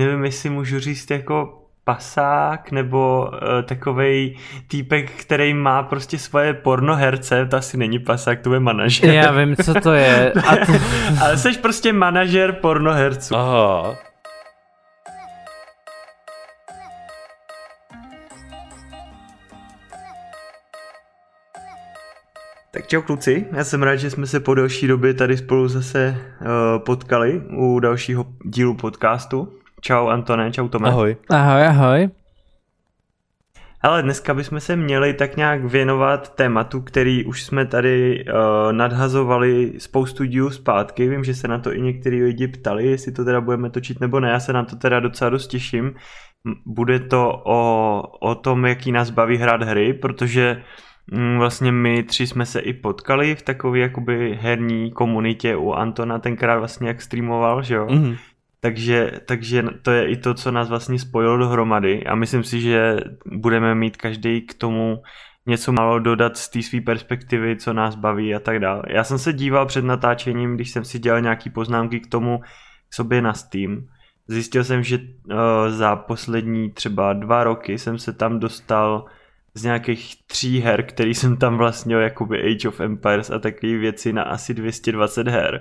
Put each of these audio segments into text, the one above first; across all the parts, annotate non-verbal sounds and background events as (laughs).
nevím, jestli můžu říct jako pasák nebo uh, takovej týpek, který má prostě svoje pornoherce, to asi není pasák, to je manažer. Já vím, co to je. (laughs) A ty... (laughs) Ale jsi prostě manažer pornoherců. Aha. Tak čau kluci, já jsem rád, že jsme se po delší době tady spolu zase uh, potkali u dalšího dílu podcastu. Čau Antone, čau Tome. Ahoj. Ahoj, ahoj. Ale dneska bychom se měli tak nějak věnovat tématu, který už jsme tady uh, nadhazovali spoustu dílů zpátky. Vím, že se na to i některý lidi ptali, jestli to teda budeme točit nebo ne. Já se na to teda docela dost těším. Bude to o, o tom, jaký nás baví hrát hry, protože mm, vlastně my tři jsme se i potkali v takové jakoby herní komunitě u Antona, tenkrát vlastně jak streamoval, že jo? Mm-hmm. Takže, takže to je i to, co nás vlastně spojilo dohromady a myslím si, že budeme mít každý k tomu něco málo dodat z té své perspektivy, co nás baví a tak dále. Já jsem se díval před natáčením, když jsem si dělal nějaký poznámky k tomu k sobě na Steam. Zjistil jsem, že uh, za poslední třeba dva roky jsem se tam dostal z nějakých tří her, který jsem tam vlastně jakoby Age of Empires a takové věci na asi 220 her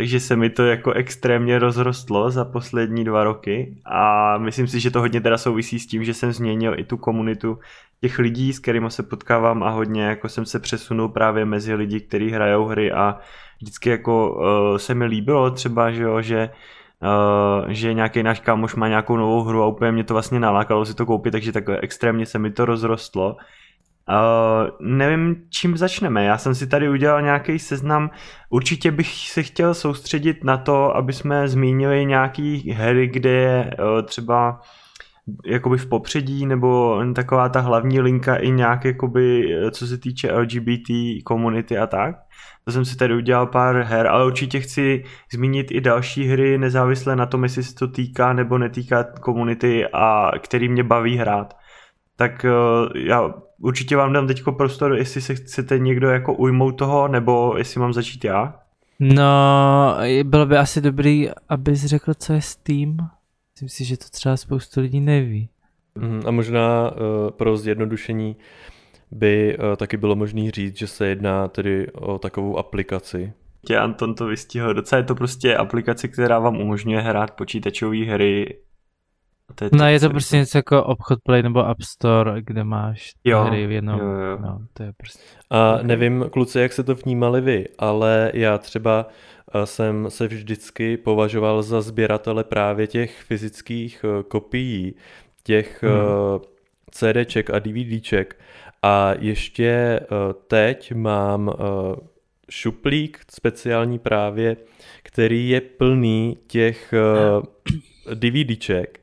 takže se mi to jako extrémně rozrostlo za poslední dva roky a myslím si, že to hodně teda souvisí s tím, že jsem změnil i tu komunitu těch lidí, s kterými se potkávám a hodně jako jsem se přesunul právě mezi lidi, kteří hrajou hry a vždycky jako uh, se mi líbilo třeba, že jo, že Uh, že nějaký náš kámoš má nějakou novou hru a úplně mě to vlastně nalákalo si to koupit, takže takhle extrémně se mi to rozrostlo Uh, nevím, čím začneme. Já jsem si tady udělal nějaký seznam. Určitě bych se chtěl soustředit na to, aby jsme zmínili nějaký hry, kde je uh, třeba jakoby v popředí, nebo taková ta hlavní linka i nějak jakoby, co se týče LGBT komunity a tak. To jsem si tady udělal pár her, ale určitě chci zmínit i další hry, nezávisle na tom, jestli se to týká nebo netýká komunity a který mě baví hrát. Tak já určitě vám dám teď prostor, jestli se chcete někdo jako ujmout toho, nebo jestli mám začít já. No, bylo by asi dobrý, abys řekl, co je Steam. Myslím si, že to třeba spoustu lidí neví. Mm, a možná uh, pro zjednodušení by uh, taky bylo možné říct, že se jedná tedy o takovou aplikaci. Tě Anton to vystihl. Docela je to prostě aplikace, která vám umožňuje hrát počítačové hry to je no je to prostě něco jako obchod Play nebo App Store, kde máš jo, hry v jednom. Jo, jo. No, to je prostě... A okay. nevím, kluci, jak se to vnímali vy, ale já třeba eh, jsem se vždycky považoval za sběratele právě těch fyzických eh, kopií, těch hmm. CDček a DVDček. A ještě teď mám šuplík speciální právě, který je plný těch (clears throat) DVDček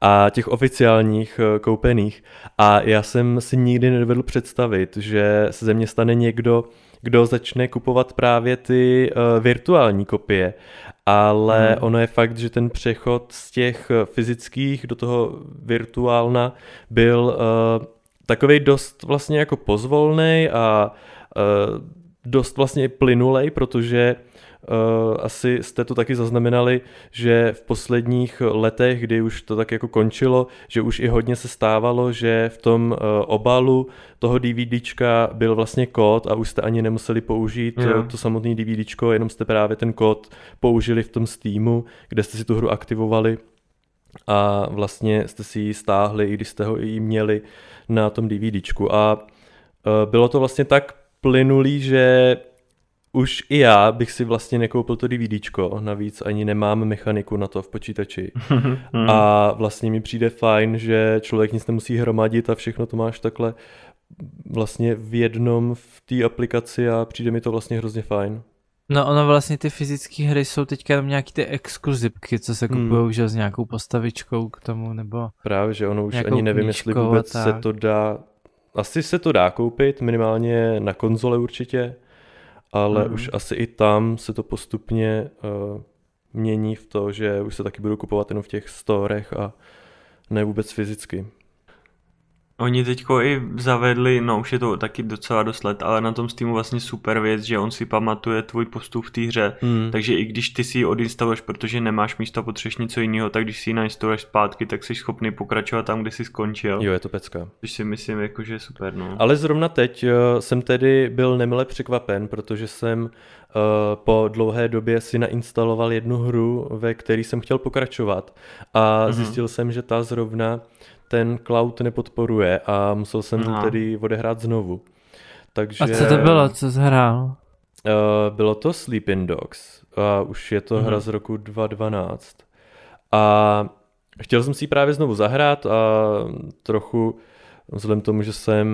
a těch oficiálních eh, koupených. A já jsem si nikdy nedovedl představit, že se ze mě stane někdo, kdo začne kupovat právě ty uh, virtuální kopie. Ale hmm. ono je fakt, že ten přechod z těch eh, fyzických do toho virtuálna byl uh, takový dost vlastně jako pozvolný a uh, dost vlastně plynulej, protože Uh, asi jste to taky zaznamenali, že v posledních letech, kdy už to tak jako končilo, že už i hodně se stávalo, že v tom uh, obalu toho DVDčka byl vlastně kód a už jste ani nemuseli použít yeah. to samotné DVDčko, jenom jste právě ten kód použili v tom Steamu, kde jste si tu hru aktivovali a vlastně jste si ji stáhli, i když jste ho i měli na tom DVDčku. A bylo to vlastně tak plynulý, že už i já bych si vlastně nekoupil to DVDčko, navíc ani nemám mechaniku na to v počítači. (laughs) a vlastně mi přijde fajn, že člověk nic nemusí hromadit a všechno to máš takhle vlastně v jednom v té aplikaci a přijde mi to vlastně hrozně fajn. No ono vlastně ty fyzické hry jsou teďka jenom nějaký ty exkluzivky, co se kupují hmm. že s nějakou postavičkou k tomu, nebo Právě, že ono už ani nevím, jestli vůbec se to dá, asi se to dá koupit, minimálně na konzole určitě, ale mm. už asi i tam se to postupně uh, mění v to, že už se taky budou kupovat jenom v těch storech a ne vůbec fyzicky. Oni teďko i zavedli, no už je to taky docela dost let, ale na tom Steamu vlastně super věc, že on si pamatuje tvůj postup v té hře, hmm. takže i když ty si ji odinstaluješ, protože nemáš místo a potřebuješ něco jiného, tak když si ji nainstaluješ zpátky, tak jsi schopný pokračovat tam, kde jsi skončil. Jo, je to pecka. Což si myslím, jako, že je super, no. Ale zrovna teď uh, jsem tedy byl nemile překvapen, protože jsem uh, po dlouhé době si nainstaloval jednu hru, ve které jsem chtěl pokračovat a mm-hmm. zjistil jsem, že ta zrovna ten cloud nepodporuje a musel jsem no. tedy odehrát znovu. Takže, a co to bylo, co jsi hrál? Uh, bylo to Sleeping Dogs a už je to mm-hmm. hra z roku 2012. A chtěl jsem si ji právě znovu zahrát a trochu vzhledem tomu, že jsem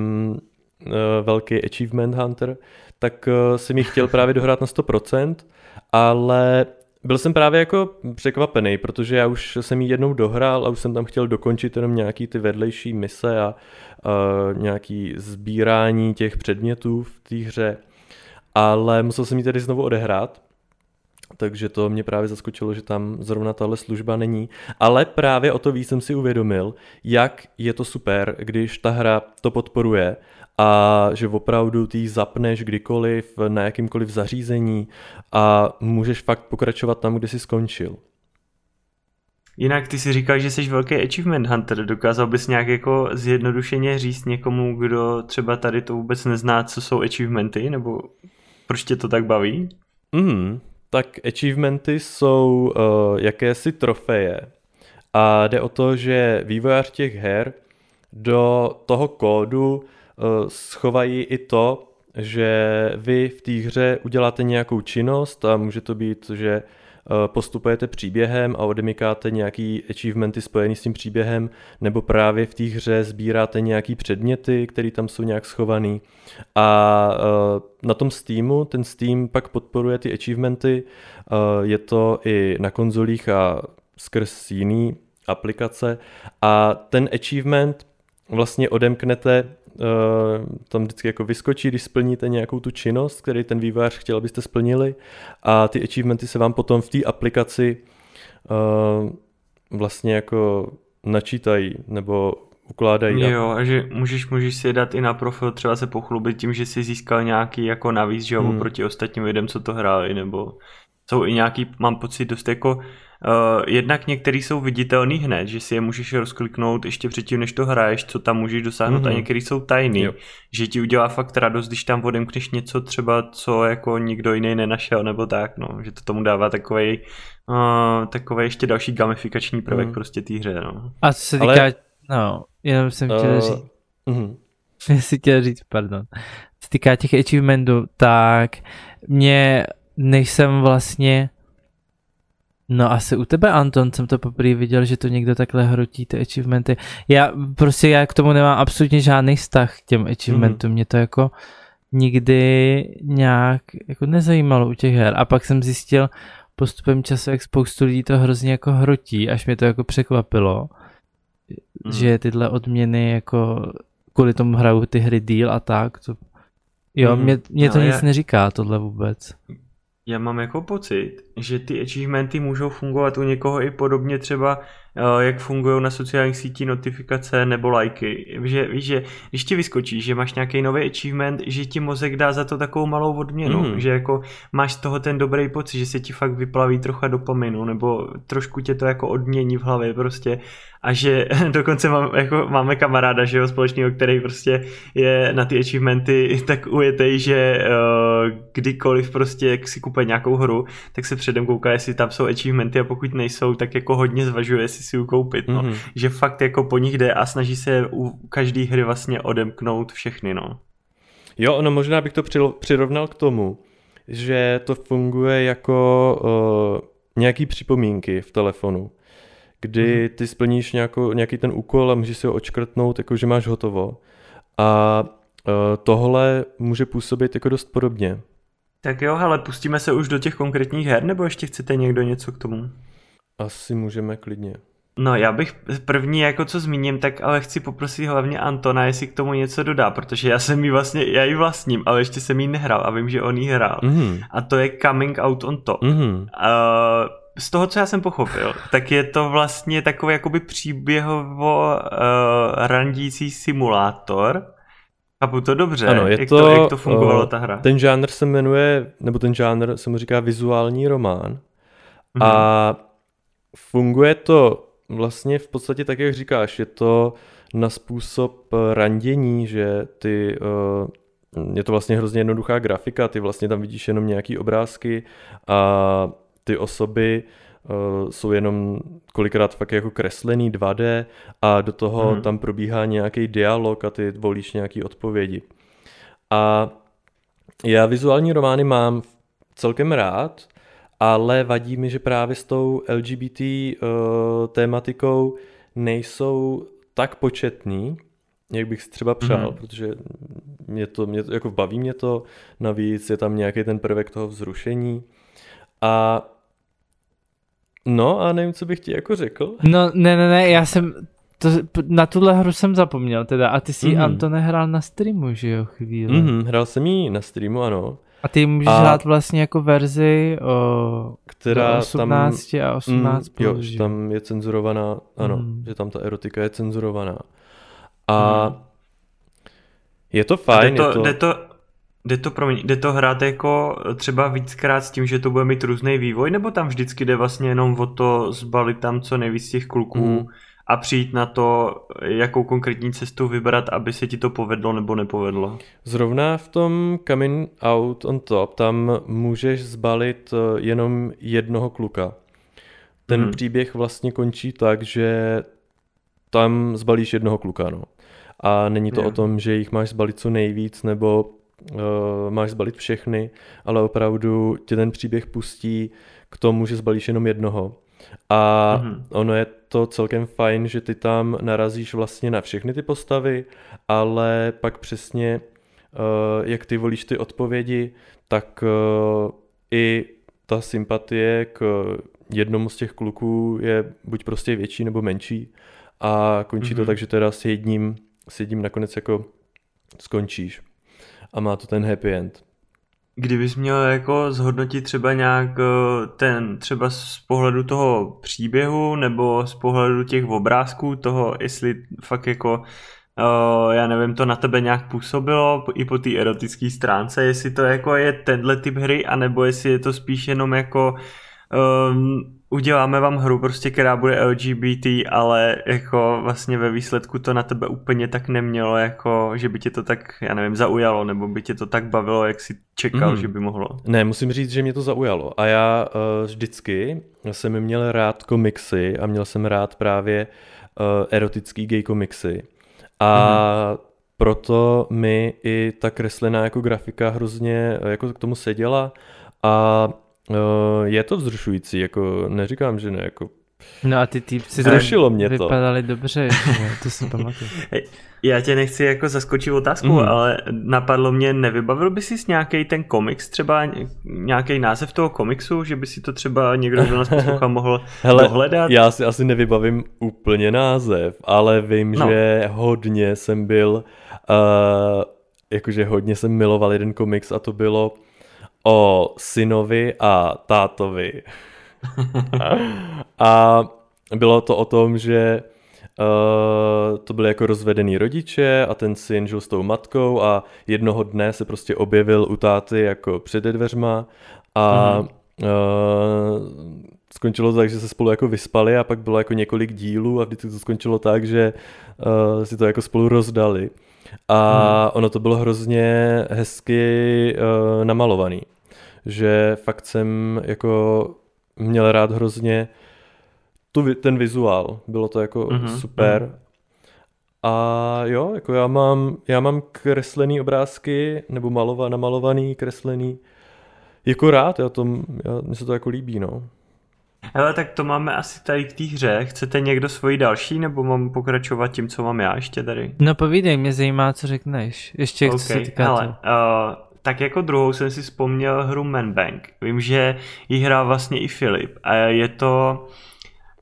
uh, velký achievement hunter, tak uh, jsem ji chtěl právě dohrát na 100%, ale byl jsem právě jako překvapený, protože já už jsem ji jednou dohrál a už jsem tam chtěl dokončit jenom nějaký ty vedlejší mise a uh, nějaký sbírání těch předmětů v té hře, ale musel jsem ji tedy znovu odehrát, takže to mě právě zaskočilo, že tam zrovna tahle služba není. Ale právě o to víc jsem si uvědomil, jak je to super, když ta hra to podporuje a že opravdu ty zapneš kdykoliv na jakýmkoliv zařízení a můžeš fakt pokračovat tam, kde jsi skončil. Jinak ty si říkal, že jsi velký achievement hunter. Dokázal bys nějak jako zjednodušeně říct někomu, kdo třeba tady to vůbec nezná, co jsou achievementy, nebo proč tě to tak baví? Mm, tak achievementy jsou uh, jakési trofeje. A jde o to, že vývojář těch her do toho kódu schovají i to, že vy v té hře uděláte nějakou činnost a může to být, že eh, postupujete příběhem a odemykáte nějaký achievementy spojený s tím příběhem, nebo právě v té hře sbíráte nějaký předměty, které tam jsou nějak schovaný. A eh, na tom Steamu, ten Steam pak podporuje ty achievementy, je to i na konzolích a skrz jiný aplikace a ten achievement vlastně odemknete tam vždycky jako vyskočí, když splníte nějakou tu činnost, který ten vývojář chtěl, abyste splnili a ty achievementy se vám potom v té aplikaci uh, vlastně jako načítají nebo ukládají. Jo, a že můžeš, můžeš si je dát i na profil, třeba se pochlubit tím, že jsi získal nějaký jako navíc, že jo, hmm. proti ostatním lidem, co to hráli, nebo jsou i nějaký, mám pocit, dost jako Uh, jednak některý jsou viditelný hned, že si je můžeš rozkliknout ještě předtím, než to hraješ, co tam můžeš dosáhnout mm-hmm. a mhm. některý jsou tajný, jo. že ti udělá fakt radost, když tam odemkneš něco třeba, co jako nikdo jiný nenašel nebo tak, no, že to tomu dává takový uh, eh, takový ještě další gamifikační prvek mm. prostě té hře, no. A co se týká, Ale... no, jenom jsem chtěl uh, říct, mm-hmm. (laughs) já si chtěl říct, pardon, co se týká těch achievementů, tak mě, než jsem vlastně No asi u tebe, Anton, jsem to poprvé viděl, že to někdo takhle hrotí ty achievementy. Já prostě já k tomu nemám absolutně žádný vztah k těm achievementům. Mm. Mě to jako nikdy nějak jako nezajímalo u těch her. A pak jsem zjistil postupem času, jak spoustu lidí to hrozně jako hrotí, až mě to jako překvapilo, mm. že tyhle odměny jako kvůli tomu hrajou ty hry deal a tak. To... Jo, mm. mě, mě to no, nic já... neříká tohle vůbec. Já mám jako pocit, že ty achievementy můžou fungovat u někoho i podobně třeba, jak fungují na sociálních sítích notifikace nebo lajky. Že, víš, že když ti vyskočí, že máš nějaký nový achievement, že ti mozek dá za to takovou malou odměnu, mm. že jako máš z toho ten dobrý pocit, že se ti fakt vyplaví trocha dopaminu, nebo trošku tě to jako odmění v hlavě prostě a že (laughs) dokonce mám, jako, máme kamaráda, že jo, společného, který prostě je na ty achievementy (laughs) tak ujetej, že uh, kdykoliv prostě jak si kupuje nějakou hru, tak se předem kouká, jestli tam jsou achievementy a pokud nejsou, tak jako hodně zvažuje, jestli si ji koupit, no. Mm-hmm. Že fakt jako po nich jde a snaží se u každé hry vlastně odemknout všechny, no. Jo, no možná bych to přirovnal k tomu, že to funguje jako uh, nějaký připomínky v telefonu kdy mhm. ty splníš nějakou, nějaký ten úkol a můžeš si ho očkrtnout, jako že máš hotovo. A uh, tohle může působit jako dost podobně. Tak jo, ale pustíme se už do těch konkrétních her, nebo ještě chcete někdo něco k tomu? Asi můžeme klidně. No já bych první jako co zmíním, tak ale chci poprosit hlavně Antona, jestli k tomu něco dodá, protože já jsem jí vlastně, já ji vlastním, ale ještě jsem jí nehrál a vím, že on jí hrál. Mm-hmm. A to je Coming Out on Top. Mm-hmm. Uh, z toho, co já jsem pochopil, tak je to vlastně takový jakoby příběhovo uh, randící simulátor. Chápu to dobře, ano, je jak, to, to, jak to fungovalo uh, ta hra. Ten žánr se jmenuje, nebo ten žánr se mu říká vizuální román. Mm-hmm. A funguje to vlastně v podstatě tak, jak říkáš, je to na způsob randění, že ty uh, je to vlastně hrozně jednoduchá grafika, ty vlastně tam vidíš jenom nějaký obrázky a ty osoby uh, jsou jenom kolikrát fakt jako kreslený 2D a do toho hmm. tam probíhá nějaký dialog a ty volíš nějaký odpovědi. A já vizuální romány mám celkem rád, ale vadí mi, že právě s tou LGBT uh, tématikou nejsou tak početný, jak bych si třeba přál, mm. protože mě to, mě to, jako baví mě to, navíc je tam nějaký ten prvek toho vzrušení a no a nevím, co bych ti jako řekl. No ne, ne, ne, já jsem, to, na tuhle hru jsem zapomněl teda a ty si mm. Anto nehrál na streamu, že jo, chvíli. Mm, hrál jsem jí na streamu, ano. A ty můžeš a... hrát vlastně jako verzi o která 18 tam, a 18 mm, plus, Jo, že tam je cenzurovaná, ano, mm. že tam ta erotika je cenzurovaná. A hmm. je to fajn. Jde to, je to... Jde to, jde to, promiň, jde to hrát jako třeba víckrát s tím, že to bude mít různý vývoj, nebo tam vždycky jde vlastně jenom o to zbalit tam co nejvíc těch kluků hmm. A přijít na to, jakou konkrétní cestu vybrat, aby se ti to povedlo nebo nepovedlo? Zrovna v tom Coming Out on Top, tam můžeš zbalit eh, jenom jednoho kluka. Ten hmm. příběh vlastně končí tak, že tam zbalíš jednoho kluka, no. A není to je. o tom, že jich máš zbalit co nejvíc, nebo uh, máš zbalit všechny, ale opravdu tě ten příběh pustí k tomu, že zbalíš jenom jednoho. A mm-hmm. ono je to celkem fajn, že ty tam narazíš vlastně na všechny ty postavy, ale pak přesně, uh, jak ty volíš ty odpovědi, tak uh, i ta sympatie k jednomu z těch kluků je buď prostě větší nebo menší a končí mm-hmm. to mhm. tak, že teda s jedním, s jedním nakonec jako skončíš a má to ten happy end. Kdybys měl jako zhodnotit třeba nějak eh, ten, třeba z pohledu toho příběhu nebo z pohledu těch obrázků toho, jestli fakt jako Uh, já nevím, to na tebe nějak působilo i po té erotické stránce, jestli to jako je tenhle typ hry, anebo jestli je to spíš jenom jako um, uděláme vám hru prostě, která bude LGBT, ale jako vlastně ve výsledku to na tebe úplně tak nemělo, jako že by tě to tak, já nevím, zaujalo, nebo by tě to tak bavilo, jak si čekal, mm. že by mohlo. Ne, musím říct, že mě to zaujalo a já uh, vždycky jsem měl rád komiksy a měl jsem rád právě uh, erotický gay komiksy a mm. proto mi i ta kreslená jako grafika hrozně jako k tomu seděla a je to vzrušující, jako neříkám, že ne, jako No a ty týpci Zrušilo mě to. vypadali dobře, to si pamatuju. (laughs) Já tě nechci jako zaskočit otázku, mm. ale napadlo mě, nevybavil by si nějaký ten komiks, třeba nějaký název toho komiksu, že by si to třeba někdo, kdo nás poslouchá, mohl (laughs) Hele, dohledat? Já si asi nevybavím úplně název, ale vím, no. že hodně jsem byl, uh, jakože hodně jsem miloval jeden komiks a to bylo o synovi a tátovi. (laughs) a bylo to o tom, že uh, to byly jako rozvedený rodiče a ten syn žil s tou matkou a jednoho dne se prostě objevil u táty jako před dveřma a mm. uh, skončilo to tak, že se spolu jako vyspali a pak bylo jako několik dílů a vždycky to skončilo tak, že uh, si to jako spolu rozdali. A hmm. ono to bylo hrozně hezky uh, namalovaný že fakt jsem jako měl rád hrozně tu, ten vizuál, bylo to jako mm-hmm, super. Mm. A jo, jako já mám, já mám kreslený obrázky, nebo malova, namalovaný, kreslený, jako rád, já to, já, mně se to jako líbí, no. Hele, tak to máme asi tady k té hře. Chcete někdo svoji další, nebo mám pokračovat tím, co mám já ještě tady? No povídej, mě zajímá, co řekneš. Ještě okay. co se týká Hele, uh, tak jako druhou jsem si vzpomněl hru Man Bank. Vím, že ji hrál vlastně i Filip a je to,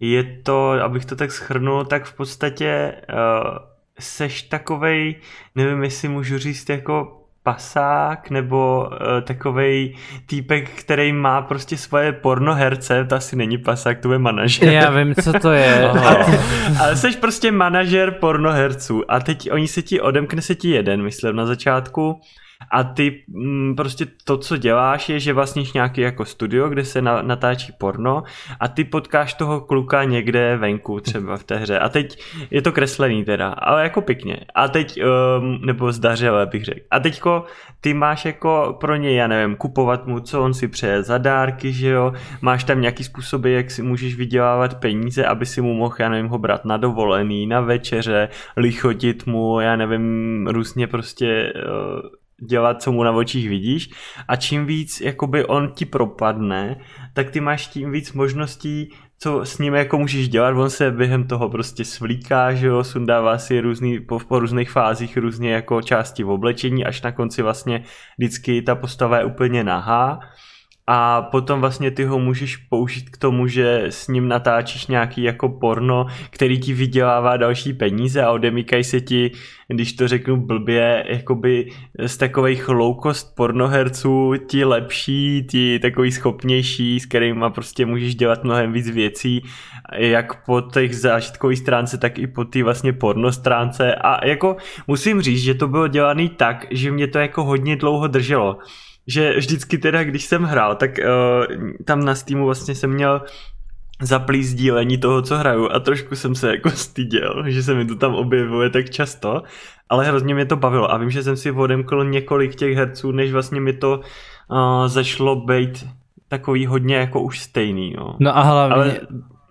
je to, abych to tak schrnul, tak v podstatě uh, seš takovej, nevím jestli můžu říct jako pasák nebo uh, takovej týpek, který má prostě svoje pornoherce, to asi není pasák, to je manažer. Já vím, co to je. (laughs) Ale jsi prostě manažer pornoherců a teď oni se ti odemkne se ti jeden, myslím, na začátku a ty mm, prostě to, co děláš, je, že vlastníš nějaký jako studio, kde se na, natáčí porno a ty potkáš toho kluka někde venku třeba v té hře. A teď je to kreslený teda, ale jako pěkně. A teď, um, nebo zdařile bych řekl. A teďko ty máš jako pro něj, já nevím, kupovat mu, co on si přeje za dárky, že jo. Máš tam nějaký způsoby, jak si můžeš vydělávat peníze, aby si mu mohl, já nevím, ho brát na dovolený, na večeře, lichotit mu, já nevím, různě prostě uh, dělat, co mu na očích vidíš. A čím víc jakoby on ti propadne, tak ty máš tím víc možností, co s ním jako můžeš dělat, on se během toho prostě svlíká, že jo, sundává si různý, po, po různých fázích různě jako části v oblečení, až na konci vlastně vždycky ta postava je úplně nahá a potom vlastně ty ho můžeš použít k tomu, že s ním natáčíš nějaký jako porno, který ti vydělává další peníze a odemíkají se ti, když to řeknu blbě, jakoby z takových low cost pornoherců ti lepší, ti takový schopnější, s kterými prostě můžeš dělat mnohem víc věcí, jak po těch zážitkové stránce, tak i po té vlastně porno stránce a jako musím říct, že to bylo dělané tak, že mě to jako hodně dlouho drželo že vždycky teda, když jsem hrál, tak uh, tam na Steamu vlastně jsem měl zaplý sdílení toho, co hraju a trošku jsem se jako styděl, že se mi to tam objevuje tak často, ale hrozně mě to bavilo a vím, že jsem si odemkl několik těch herců, než vlastně mi to uh, začalo být takový hodně jako už stejný, no. No a hlavně, ale...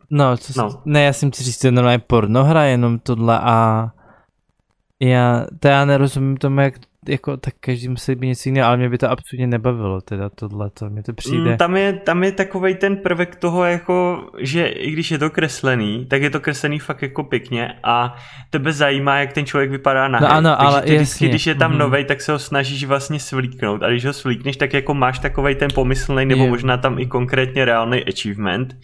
no, co no. ne, já jsem ti říct, to je normálně pornohra, jenom tohle a já, to já nerozumím tomu, jak jako, tak každý musí být něco jiného, ale mě by to absolutně nebavilo, teda tohle, to mě to přijde. Mm, tam je, tam je takový ten prvek toho, jako, že i když je to kreslený, tak je to kreslený fakt jako pěkně a tebe zajímá, jak ten člověk vypadá na no, ano, Takže ale ty vždycky, když je tam mm-hmm. novej, tak se ho snažíš vlastně svlíknout a když ho svlíkneš, tak jako máš takový ten pomyslný nebo je. možná tam i konkrétně reálný achievement,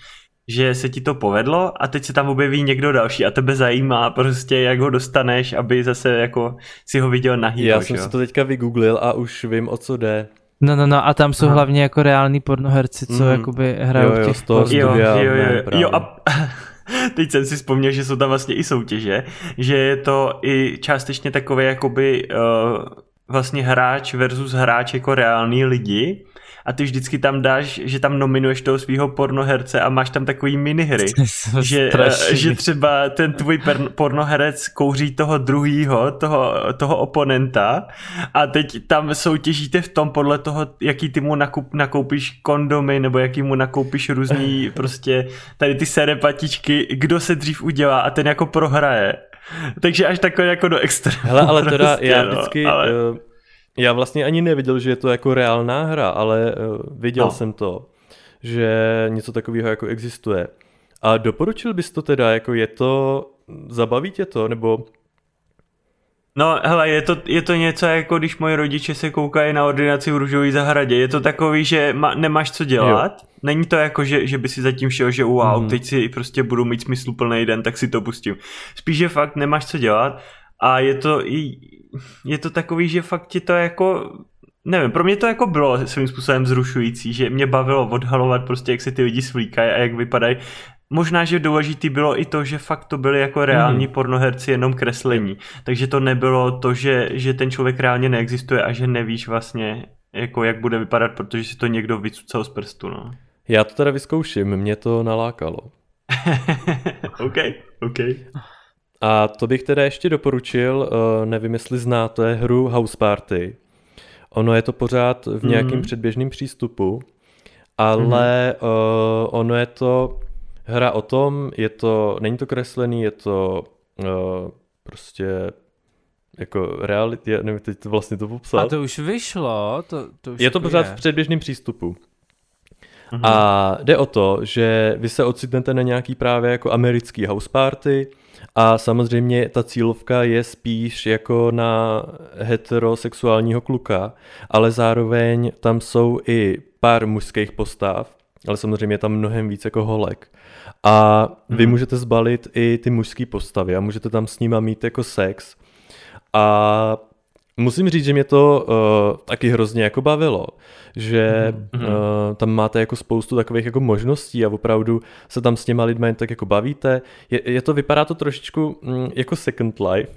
že se ti to povedlo a teď se tam objeví někdo další a tebe zajímá prostě, jak ho dostaneš, aby zase jako si ho viděl nahý. Já jsem jo? si to teďka vygooglil a už vím, o co jde. No, no, no, a tam jsou Aha. hlavně jako reální pornoherci, co mm. jakoby hrajou jo, jo, v těch z toho studia, jo, jo, jo, jo, jo, a (laughs) teď jsem si vzpomněl, že jsou tam vlastně i soutěže, že je to i částečně takové jakoby uh, vlastně hráč versus hráč jako reální lidi a ty vždycky tam dáš, že tam nominuješ toho svého pornoherce a máš tam takový minihry, (laughs) že, eh, že třeba ten tvůj pornoherec kouří toho druhýho, toho, toho oponenta a teď tam soutěžíte v tom podle toho, jaký ty mu nakup, nakoupíš kondomy nebo jaký mu nakoupíš různý (laughs) prostě tady ty serepatičky, kdo se dřív udělá a ten jako prohraje. Takže až takové jako do extrému. Hele, ale teda prostě, já no, vždycky... No, ale... Uh já vlastně ani nevěděl, že je to jako reálná hra, ale uh, viděl no. jsem to, že něco takového jako existuje. A doporučil bys to teda, jako je to, zabaví tě to, nebo No, hele, je to, je to něco jako když moji rodiče se koukají na ordinaci v růžové zahradě. Je to takový, že ma, nemáš co dělat. Jo. Není to jako, že, že by si zatím šel, že wow, mm. teď si prostě budu mít smysluplný den, tak si to pustím. Spíš, že fakt nemáš co dělat a je to je to takový, že fakt ti to jako nevím, pro mě to jako bylo svým způsobem zrušující, že mě bavilo odhalovat prostě, jak se ty lidi svlíkají a jak vypadají. Možná, že důležitý bylo i to, že fakt to byly jako reální mm. pornoherci jenom kreslení. Takže to nebylo to, že, že ten člověk reálně neexistuje a že nevíš vlastně, jako jak bude vypadat, protože si to někdo vycucal z prstu, no. Já to teda vyzkouším, mě to nalákalo. (laughs) OK, OK. A to bych teda ještě doporučil, uh, nevím jestli znáte hru House Party. Ono je to pořád v nějakém mm. předběžném přístupu, ale mm. uh, ono je to hra o tom, je to, není to kreslený, je to uh, prostě jako reality, nevím teď to vlastně to popsat. A to už vyšlo? To, to už je to pořád je. v předběžném přístupu. Mm-hmm. A jde o to, že vy se ocitnete na nějaký právě jako americký house party, a samozřejmě ta cílovka je spíš jako na heterosexuálního kluka, ale zároveň tam jsou i pár mužských postav, ale samozřejmě je tam mnohem víc jako holek. A vy mm. můžete zbalit i ty mužské postavy a můžete tam s nima mít jako sex. A musím říct, že mě to uh, taky hrozně jako bavilo, že mm-hmm. uh, tam máte jako spoustu takových jako možností a opravdu se tam s těma lidmi jen tak jako bavíte. Je, je to, vypadá to trošičku mm, jako Second Life,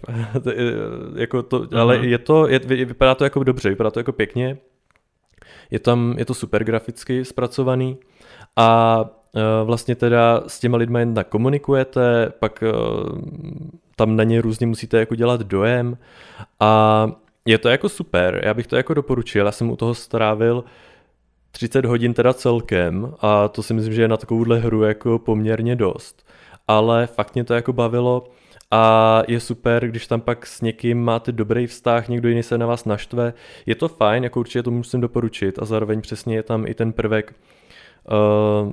(laughs) jako to, mm-hmm. ale je to, je, vypadá to jako dobře, vypadá to jako pěkně. Je tam, je to super graficky zpracovaný a uh, vlastně teda s těma lidmi jen tak komunikujete, pak uh, tam na ně různě musíte jako dělat dojem a je to jako super, já bych to jako doporučil, já jsem u toho strávil 30 hodin teda celkem a to si myslím, že je na takovouhle hru jako poměrně dost, ale fakt mě to jako bavilo a je super, když tam pak s někým máte dobrý vztah, někdo jiný se na vás naštve, je to fajn, jako určitě to musím doporučit a zároveň přesně je tam i ten prvek uh,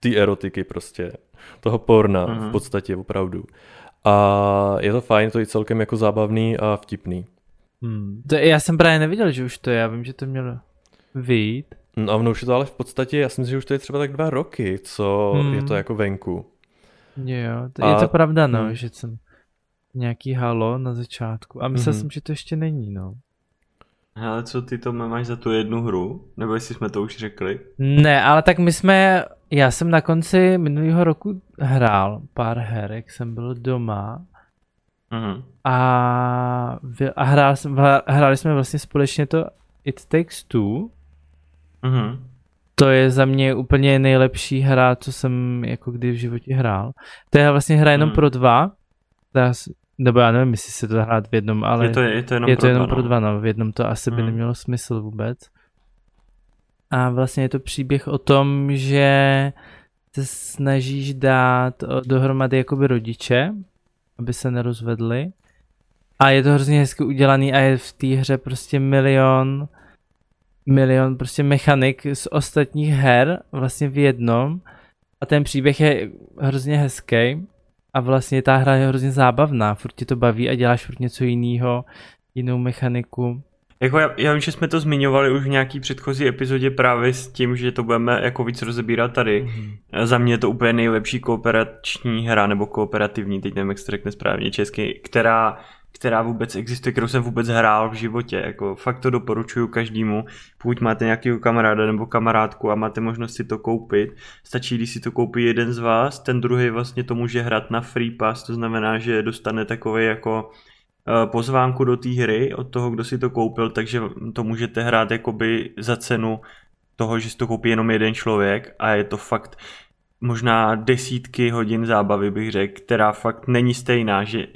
ty erotiky prostě, toho porna mm-hmm. v mhm. podstatě opravdu. A je to fajn, to je celkem jako zábavný a vtipný. Hmm. To, já jsem právě neviděl, že už to je, já vím, že to mělo vyjít. No a už je to ale v podstatě, já si myslím, že už to je třeba tak dva roky, co hmm. je to jako venku. Jo, to, a... je to pravda, no, hmm. že jsem nějaký halo na začátku a myslel hmm. jsem, že to ještě není, no. Ale co ty to máš za tu jednu hru? Nebo jestli jsme to už řekli? Ne, ale tak my jsme, já jsem na konci minulého roku hrál pár her, jak jsem byl doma. Mm-hmm. A, a hrál, hráli jsme vlastně společně to It Takes Two. Mm-hmm. To je za mě úplně nejlepší hra, co jsem jako kdy v životě hrál. To je vlastně hra jenom mm. pro dva. Nebo já nevím, jestli se to hrát v jednom, ale je to, je to jenom, je to pro, jenom dva, pro no. dva, no. V jednom to asi by hmm. nemělo smysl vůbec. A vlastně je to příběh o tom, že se snažíš dát dohromady jakoby rodiče, aby se nerozvedli. A je to hrozně hezky udělaný a je v té hře prostě milion milion prostě mechanik z ostatních her vlastně v jednom a ten příběh je hrozně hezký a vlastně ta hra je hrozně zábavná, furt tě to baví a děláš furt něco jiného, jinou mechaniku. Jako já, já vím, že jsme to zmiňovali už v nějaký předchozí epizodě právě s tím, že to budeme jako víc rozebírat tady. Mm-hmm. Za mě je to úplně nejlepší kooperační hra, nebo kooperativní, teď nevím, jak se řekne správně česky, která která vůbec existuje, kterou jsem vůbec hrál v životě. Jako fakt to doporučuju každému. Pokud máte nějakého kamaráda nebo kamarádku a máte možnost si to koupit, stačí, když si to koupí jeden z vás, ten druhý vlastně to může hrát na free pass, to znamená, že dostane takové jako pozvánku do té hry od toho, kdo si to koupil, takže to můžete hrát jakoby za cenu toho, že si to koupí jenom jeden člověk a je to fakt možná desítky hodin zábavy bych řekl, která fakt není stejná, že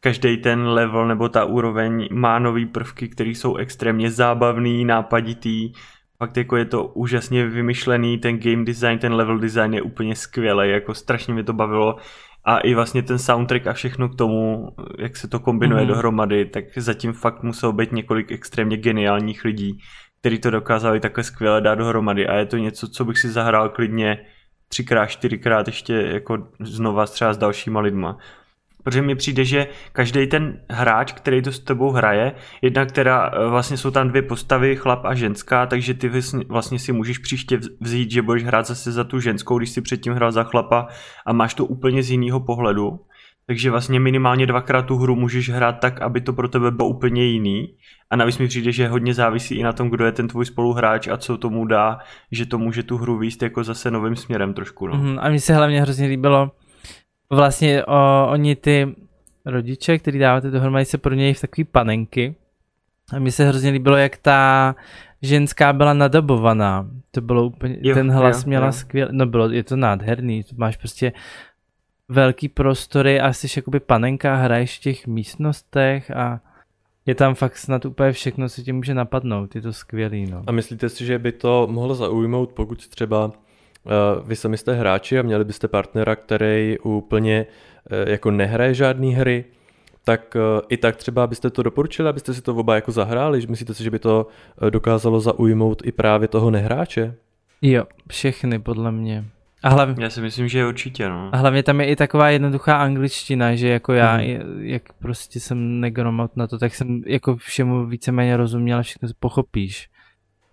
každý ten level nebo ta úroveň má nový prvky, které jsou extrémně zábavný, nápaditý. Fakt jako je to úžasně vymyšlený, ten game design, ten level design je úplně skvělý, jako strašně mě to bavilo. A i vlastně ten soundtrack a všechno k tomu, jak se to kombinuje mm-hmm. dohromady, tak zatím fakt muselo být několik extrémně geniálních lidí, kteří to dokázali takhle skvěle dát dohromady. A je to něco, co bych si zahrál klidně třikrát, čtyřikrát ještě jako znova třeba s dalšíma lidma. Protože mi přijde, že každý ten hráč, který to s tebou hraje, jedna, která eh, vlastně jsou tam dvě postavy, chlap a ženská, takže ty vlastně si můžeš příště vzít, že budeš hrát zase za tu ženskou, když si předtím hrál za chlapa a máš to úplně z jiného pohledu. Takže vlastně minimálně dvakrát tu hru můžeš hrát tak, aby to pro tebe bylo úplně jiný. A navíc mi přijde, že hodně závisí i na tom, kdo je ten tvůj spoluhráč a co tomu dá, že to může tu hru výst jako zase novým směrem trošku. No. Mm, a mi se hlavně hrozně líbilo, vlastně o, oni ty rodiče, který dáváte dohromady, se promění v takové panenky. A mi se hrozně líbilo, jak ta ženská byla nadabovaná. To bylo úplně, jo, ten hlas jo, měla skvělý, no bylo, je to nádherný, to máš prostě velký prostory a jsi jakoby panenka, hraješ v těch místnostech a je tam fakt snad úplně všechno, co ti může napadnout, je to skvělý, no. A myslíte si, že by to mohlo zaujmout, pokud třeba vy sami jste hráči a měli byste partnera, který úplně eh, jako nehraje žádné hry, tak eh, i tak třeba byste to doporučili, abyste si to oba jako zahráli, že myslíte si, že by to dokázalo zaujmout i právě toho nehráče? Jo, všechny podle mě. A hlavně, já si myslím, že určitě, no. A hlavně tam je i taková jednoduchá angličtina, že jako já, hmm. jak prostě jsem negromat na to, tak jsem jako všemu víceméně rozuměl a všechno pochopíš.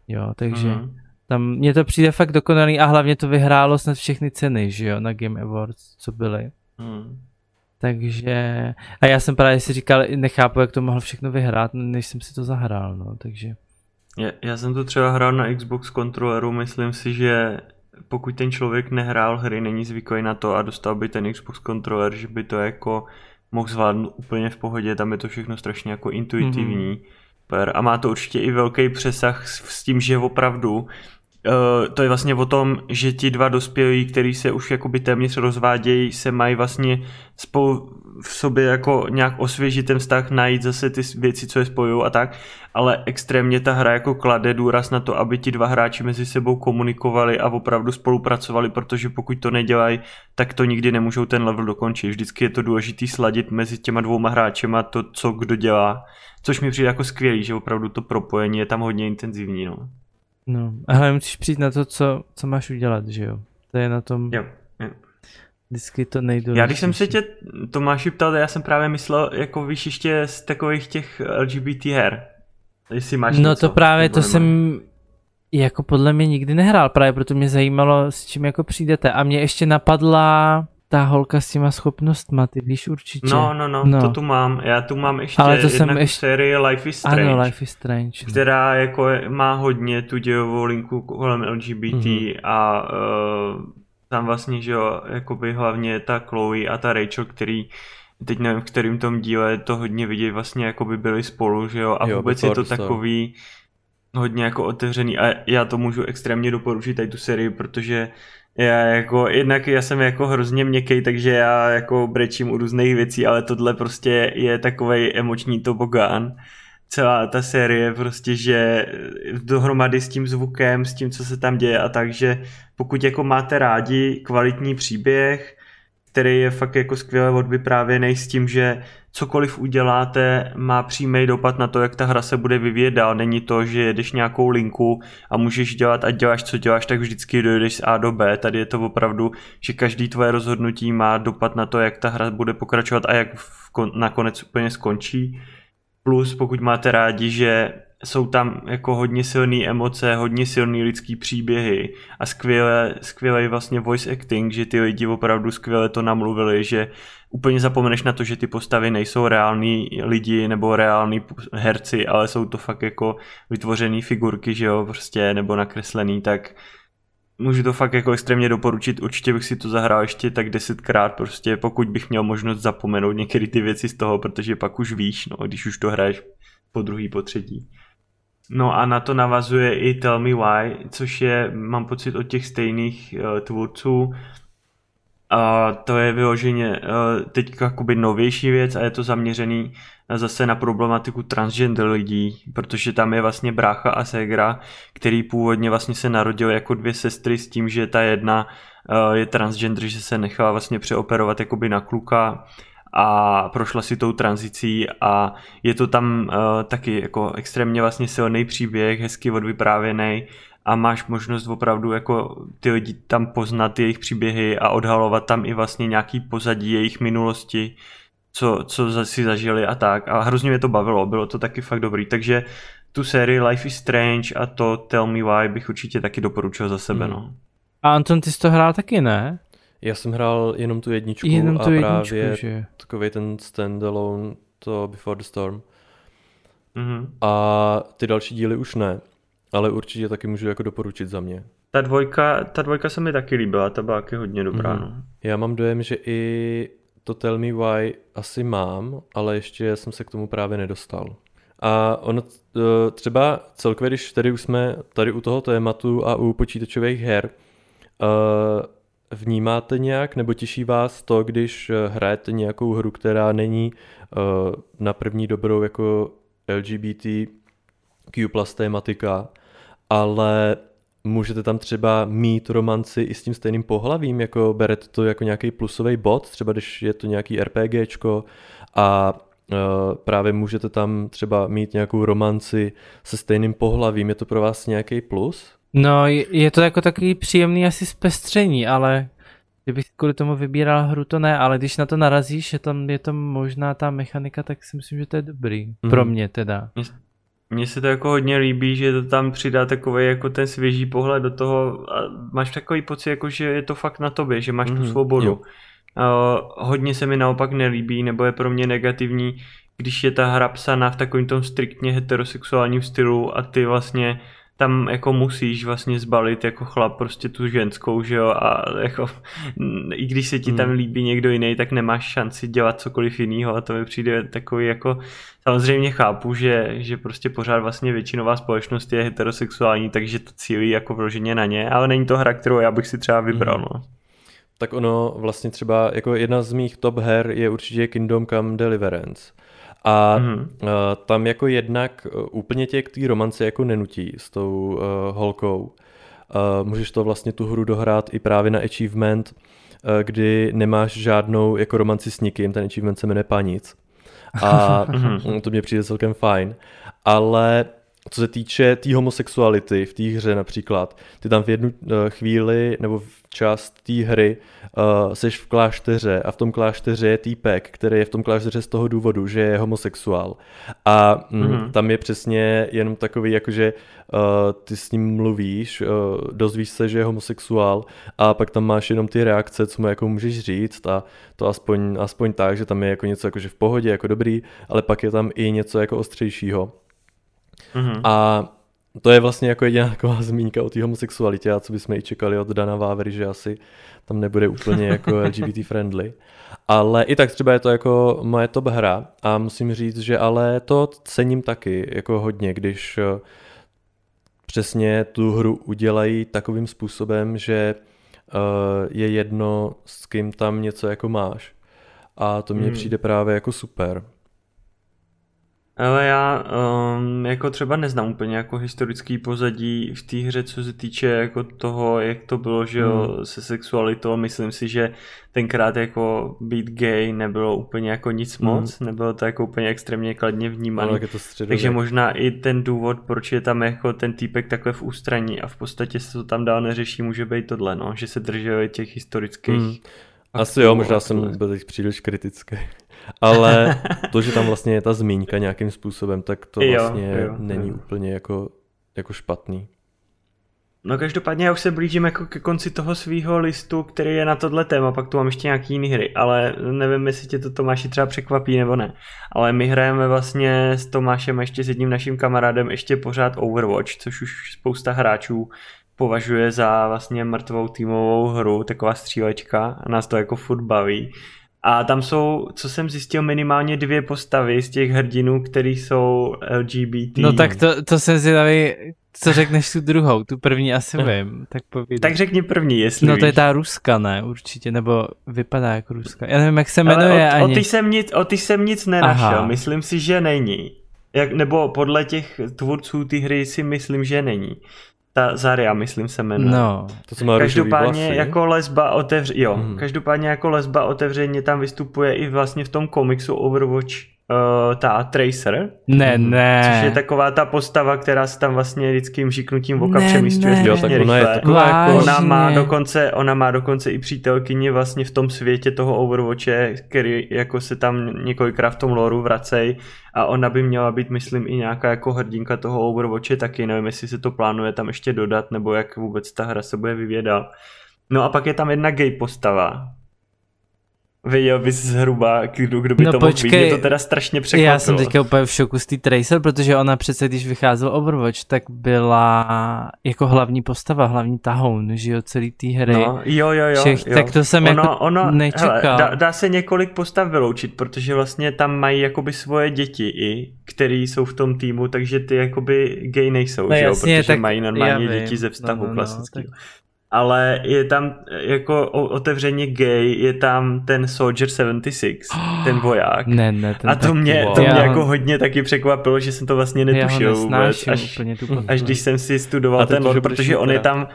Jo, takže... Hmm. Tam mně to přijde fakt dokonalý a hlavně to vyhrálo snad všechny ceny, že jo, na Game Awards, co byly. Hmm. Takže, a já jsem právě si říkal, nechápu, jak to mohl všechno vyhrát, než jsem si to zahrál, no, takže. Já, já jsem to třeba hrál na Xbox kontroleru, myslím si, že pokud ten člověk nehrál hry, není zvyklý na to a dostal by ten Xbox kontroler, že by to jako mohl zvládnout úplně v pohodě, tam je to všechno strašně jako intuitivní. Mm-hmm. A má to určitě i velký přesah s, s tím, že opravdu Uh, to je vlastně o tom, že ti dva dospělí, kteří se už jakoby téměř rozvádějí, se mají vlastně spolu v sobě jako nějak osvěžit ten vztah, najít zase ty věci, co je spojují a tak, ale extrémně ta hra jako klade důraz na to, aby ti dva hráči mezi sebou komunikovali a opravdu spolupracovali, protože pokud to nedělají, tak to nikdy nemůžou ten level dokončit. Vždycky je to důležité sladit mezi těma dvouma hráčema to, co kdo dělá, což mi přijde jako skvělý, že opravdu to propojení je tam hodně intenzivní. No. No, ale musíš přijít na to, co, co máš udělat, že jo? To je na tom... Jo, jo. Vždycky to nejde. Já když jsem se tě Tomáši ptal, já jsem právě myslel, jako víš ještě z takových těch LGBT her. Jestli máš No něco, to právě, to jsem jako podle mě nikdy nehrál, právě proto mě zajímalo, s čím jako přijdete. A mě ještě napadla ta holka s těma schopnostma, ty víš určitě. No, no, no, no. to tu mám. Já tu mám ještě Ale to jsem ještě... sérii Life is Strange. Ano, Life is Strange. No. Která jako má hodně tu dějovou linku kolem LGBT mm-hmm. a uh, tam vlastně, že jo, jakoby hlavně ta Chloe a ta Rachel, který teď nevím, v kterým tom díle to hodně vidět, vlastně jako by byli spolu, že jo, a jo, vůbec je to takový hodně jako otevřený a já to můžu extrémně doporučit tady tu sérii, protože já jako, jednak já jsem jako hrozně měkký, takže já jako brečím u různých věcí, ale tohle prostě je takový emoční tobogán. Celá ta série prostě, že dohromady s tím zvukem, s tím, co se tam děje a tak, že pokud jako máte rádi kvalitní příběh, který je fakt jako skvěle odvyprávěný s tím, že cokoliv uděláte, má přímý dopad na to, jak ta hra se bude vyvíjet dál. Není to, že jedeš nějakou linku a můžeš dělat a děláš, co děláš, tak vždycky dojdeš z A do B. Tady je to opravdu, že každý tvoje rozhodnutí má dopad na to, jak ta hra bude pokračovat a jak nakonec úplně skončí. Plus, pokud máte rádi, že jsou tam jako hodně silné emoce, hodně silný lidský příběhy a skvěle, skvělý vlastně voice acting, že ty lidi opravdu skvěle to namluvili, že úplně zapomeneš na to, že ty postavy nejsou reální lidi nebo reální herci, ale jsou to fakt jako vytvořený figurky, že jo, prostě, nebo nakreslený, tak můžu to fakt jako extrémně doporučit, určitě bych si to zahrál ještě tak desetkrát, prostě pokud bych měl možnost zapomenout některé ty věci z toho, protože pak už víš, no, když už to hraješ po druhý, po třetí. No a na to navazuje i Tell Me Why, což je, mám pocit, od těch stejných uh, tvůrců. A to je vyloženě uh, teď jakoby novější věc a je to zaměřený zase na problematiku transgender lidí, protože tam je vlastně brácha a ségra, který původně vlastně se narodil jako dvě sestry s tím, že ta jedna uh, je transgender, že se nechala vlastně přeoperovat jakoby na kluka a prošla si tou tranzicí a je to tam uh, taky jako extrémně vlastně silný příběh, hezky odvyprávěný a máš možnost opravdu jako ty lidi tam poznat jejich příběhy a odhalovat tam i vlastně nějaký pozadí jejich minulosti, co, co si zažili a tak a hrozně mě to bavilo, bylo to taky fakt dobrý, takže tu sérii Life is Strange a to Tell Me Why bych určitě taky doporučil za sebe, hmm. no. A Anton, ty jsi to hrál taky, ne? Já jsem hrál jenom tu jedničku jenom tu a jedničku, právě že? takový ten standalone, to Before the Storm. Mm-hmm. A ty další díly už ne, ale určitě taky můžu jako doporučit za mě. Ta dvojka, ta dvojka se mi taky líbila, ta byla taky hodně dobrá. Mm-hmm. No. Já mám dojem, že i to Tell Me Why asi mám, ale ještě jsem se k tomu právě nedostal. A ono e, třeba celkově, když tady už jsme tady u toho tématu a u počítačových her, uh, Vnímáte nějak nebo těší vás to, když eh, hrajete nějakou hru, která není uh, na první dobrou jako LGBTQ plus tématika, ale můžete tam třeba mít romanci i s tím stejným pohlavím, jako berete to jako nějaký plusový bod, třeba když je to nějaký RPGčko a uh, právě můžete tam třeba mít nějakou romanci se stejným pohlavím, je to pro vás nějaký plus? No, je to jako takový příjemný asi zpestření, ale kdybych kvůli tomu vybíral hru, to ne, ale když na to narazíš, je tam, je tam možná ta mechanika, tak si myslím, že to je dobrý. Mm. Pro mě teda. Mně se to jako hodně líbí, že to tam přidá takový jako ten svěží pohled do toho a máš takový pocit, jako že je to fakt na tobě, že máš mm. tu mhm. svobodu. Jo. Uh, hodně se mi naopak nelíbí, nebo je pro mě negativní, když je ta hra psaná v takovém tom striktně heterosexuálním stylu a ty vlastně tam jako musíš vlastně zbalit jako chlap prostě tu ženskou, že jo, a jako i když se ti tam hmm. líbí někdo jiný, tak nemáš šanci dělat cokoliv jiného a to mi přijde takový jako, samozřejmě chápu, že, že prostě pořád vlastně většinová společnost je heterosexuální, takže to cílí jako vloženě na ně, ale není to hra, kterou já bych si třeba vybral, hmm. no. Tak ono vlastně třeba, jako jedna z mých top her je určitě Kingdom Come Deliverance. A mm-hmm. uh, tam jako jednak uh, úplně tě k té romance jako nenutí s tou uh, holkou. Uh, můžeš to vlastně tu hru dohrát i právě na achievement, uh, kdy nemáš žádnou jako romanci s nikým, ten achievement se jmenuje Panic. A mm-hmm. (laughs) to mě přijde celkem fajn. Ale co se týče té tý homosexuality v té hře například, ty tam v jednu uh, chvíli nebo v část té hry uh, seš v klášteře a v tom klášteře je týpek, který je v tom klášteře z toho důvodu, že je homosexuál. A mm, mm-hmm. tam je přesně jenom takový, jakože uh, ty s ním mluvíš, uh, dozvíš se, že je homosexuál a pak tam máš jenom ty reakce, co mu jako můžeš říct a to aspoň, aspoň tak, že tam je jako něco jakože v pohodě, jako dobrý, ale pak je tam i něco jako ostřejšího. Mm-hmm. A to je vlastně jako jediná taková (laughs) zmínka o té homosexualitě a co bychom i čekali od Dana Vávery, že asi tam nebude úplně jako (laughs) LGBT friendly. Ale i tak třeba je to jako moje top hra a musím říct, že ale to cením taky jako hodně, když eh, přesně tu hru udělají takovým způsobem, že uh, je jedno, s kým tam něco jako máš. A to mně hmm. přijde právě jako super. Ale já um, jako třeba neznám úplně jako historický pozadí v té hře, co se týče jako toho, jak to bylo, že jo, hmm. se sexualitou. Myslím si, že tenkrát jako být gay nebylo úplně jako nic hmm. moc, nebylo to jako úplně extrémně kladně vnímané. Takže možná i ten důvod, proč je tam jako ten týpek takhle v ústraní a v podstatě se to tam dál neřeší, může být tohle, no, že se drželi těch historických hmm. Asi jo, možná jsem byl teď příliš kritický. Ale (laughs) to, že tam vlastně je ta zmínka nějakým způsobem, tak to vlastně jo, jo, není jo. úplně jako, jako špatný. No každopádně já už se blížím jako ke konci toho svého listu, který je na tohle téma, pak tu mám ještě nějaký jiný hry, ale nevím, jestli tě to Tomáši třeba překvapí nebo ne. Ale my hrajeme vlastně s Tomášem a ještě s jedním naším kamarádem ještě pořád Overwatch, což už spousta hráčů považuje za vlastně mrtvou týmovou hru, taková střílečka a nás to jako furt baví. A tam jsou, co jsem zjistil, minimálně dvě postavy z těch hrdinů, který jsou LGBT. No tak to, to jsem zvědavý, co řekneš tu druhou, tu první asi vím, tak povídej. Tak řekni první, jestli No to je ta Ruska, ne, určitě, nebo vypadá jako Ruska. Já nevím, jak se jmenuje Ale o, ani. O ty jsem nic, o ty jsem nic nenašel, Aha. myslím si, že není. Jak, nebo podle těch tvůrců ty hry si myslím, že není ta Zaria, myslím se jmenuje. No. To, co má každopádně vlasy. jako lesba otevře, jo, mm. každopádně jako lesba otevřeně tam vystupuje i vlastně v tom komiksu Overwatch uh, ta Tracer. Ne, ne. Což je taková ta postava, která se tam vlastně vždycky žiknutím oka přemístuje ne. Jo, tak ona je taková jako... Ona má, dokonce, ona má dokonce i přítelkyni vlastně v tom světě toho Overwatche, který jako se tam několikrát v tom loru vracej a ona by měla být, myslím, i nějaká jako hrdinka toho Overwatche taky, nevím, jestli se to plánuje tam ještě dodat, nebo jak vůbec ta hra se bude vyvědat. No a pak je tam jedna gay postava, Věděl bys zhruba, kdo, kdo by no, to mohl být. Mě to teda strašně překvapilo. Já jsem teďka úplně v šoku z té Tracer, protože ona přece, když vycházel Overwatch, tak byla jako hlavní postava, hlavní tahoun, že jo, celý té hry. No, jo, jo, jo. Všech, jo. Tak to jsem ono, jako ono, nečekal. Hele, dá, dá, se několik postav vyloučit, protože vlastně tam mají jakoby svoje děti i, který jsou v tom týmu, takže ty jakoby gay nejsou, no, že jo, jasně, protože tak mají normálně děti ze vztahu no, no, klasického. No, tak ale je tam jako otevřeně gay, je tam ten Soldier 76, oh, (gasps) ten voják. Ne, ne, ten A to mě, to mě jako hodně taky překvapilo, že jsem to vlastně netušil vůbec, až, až když jsem si studoval ten lore, protože on je tam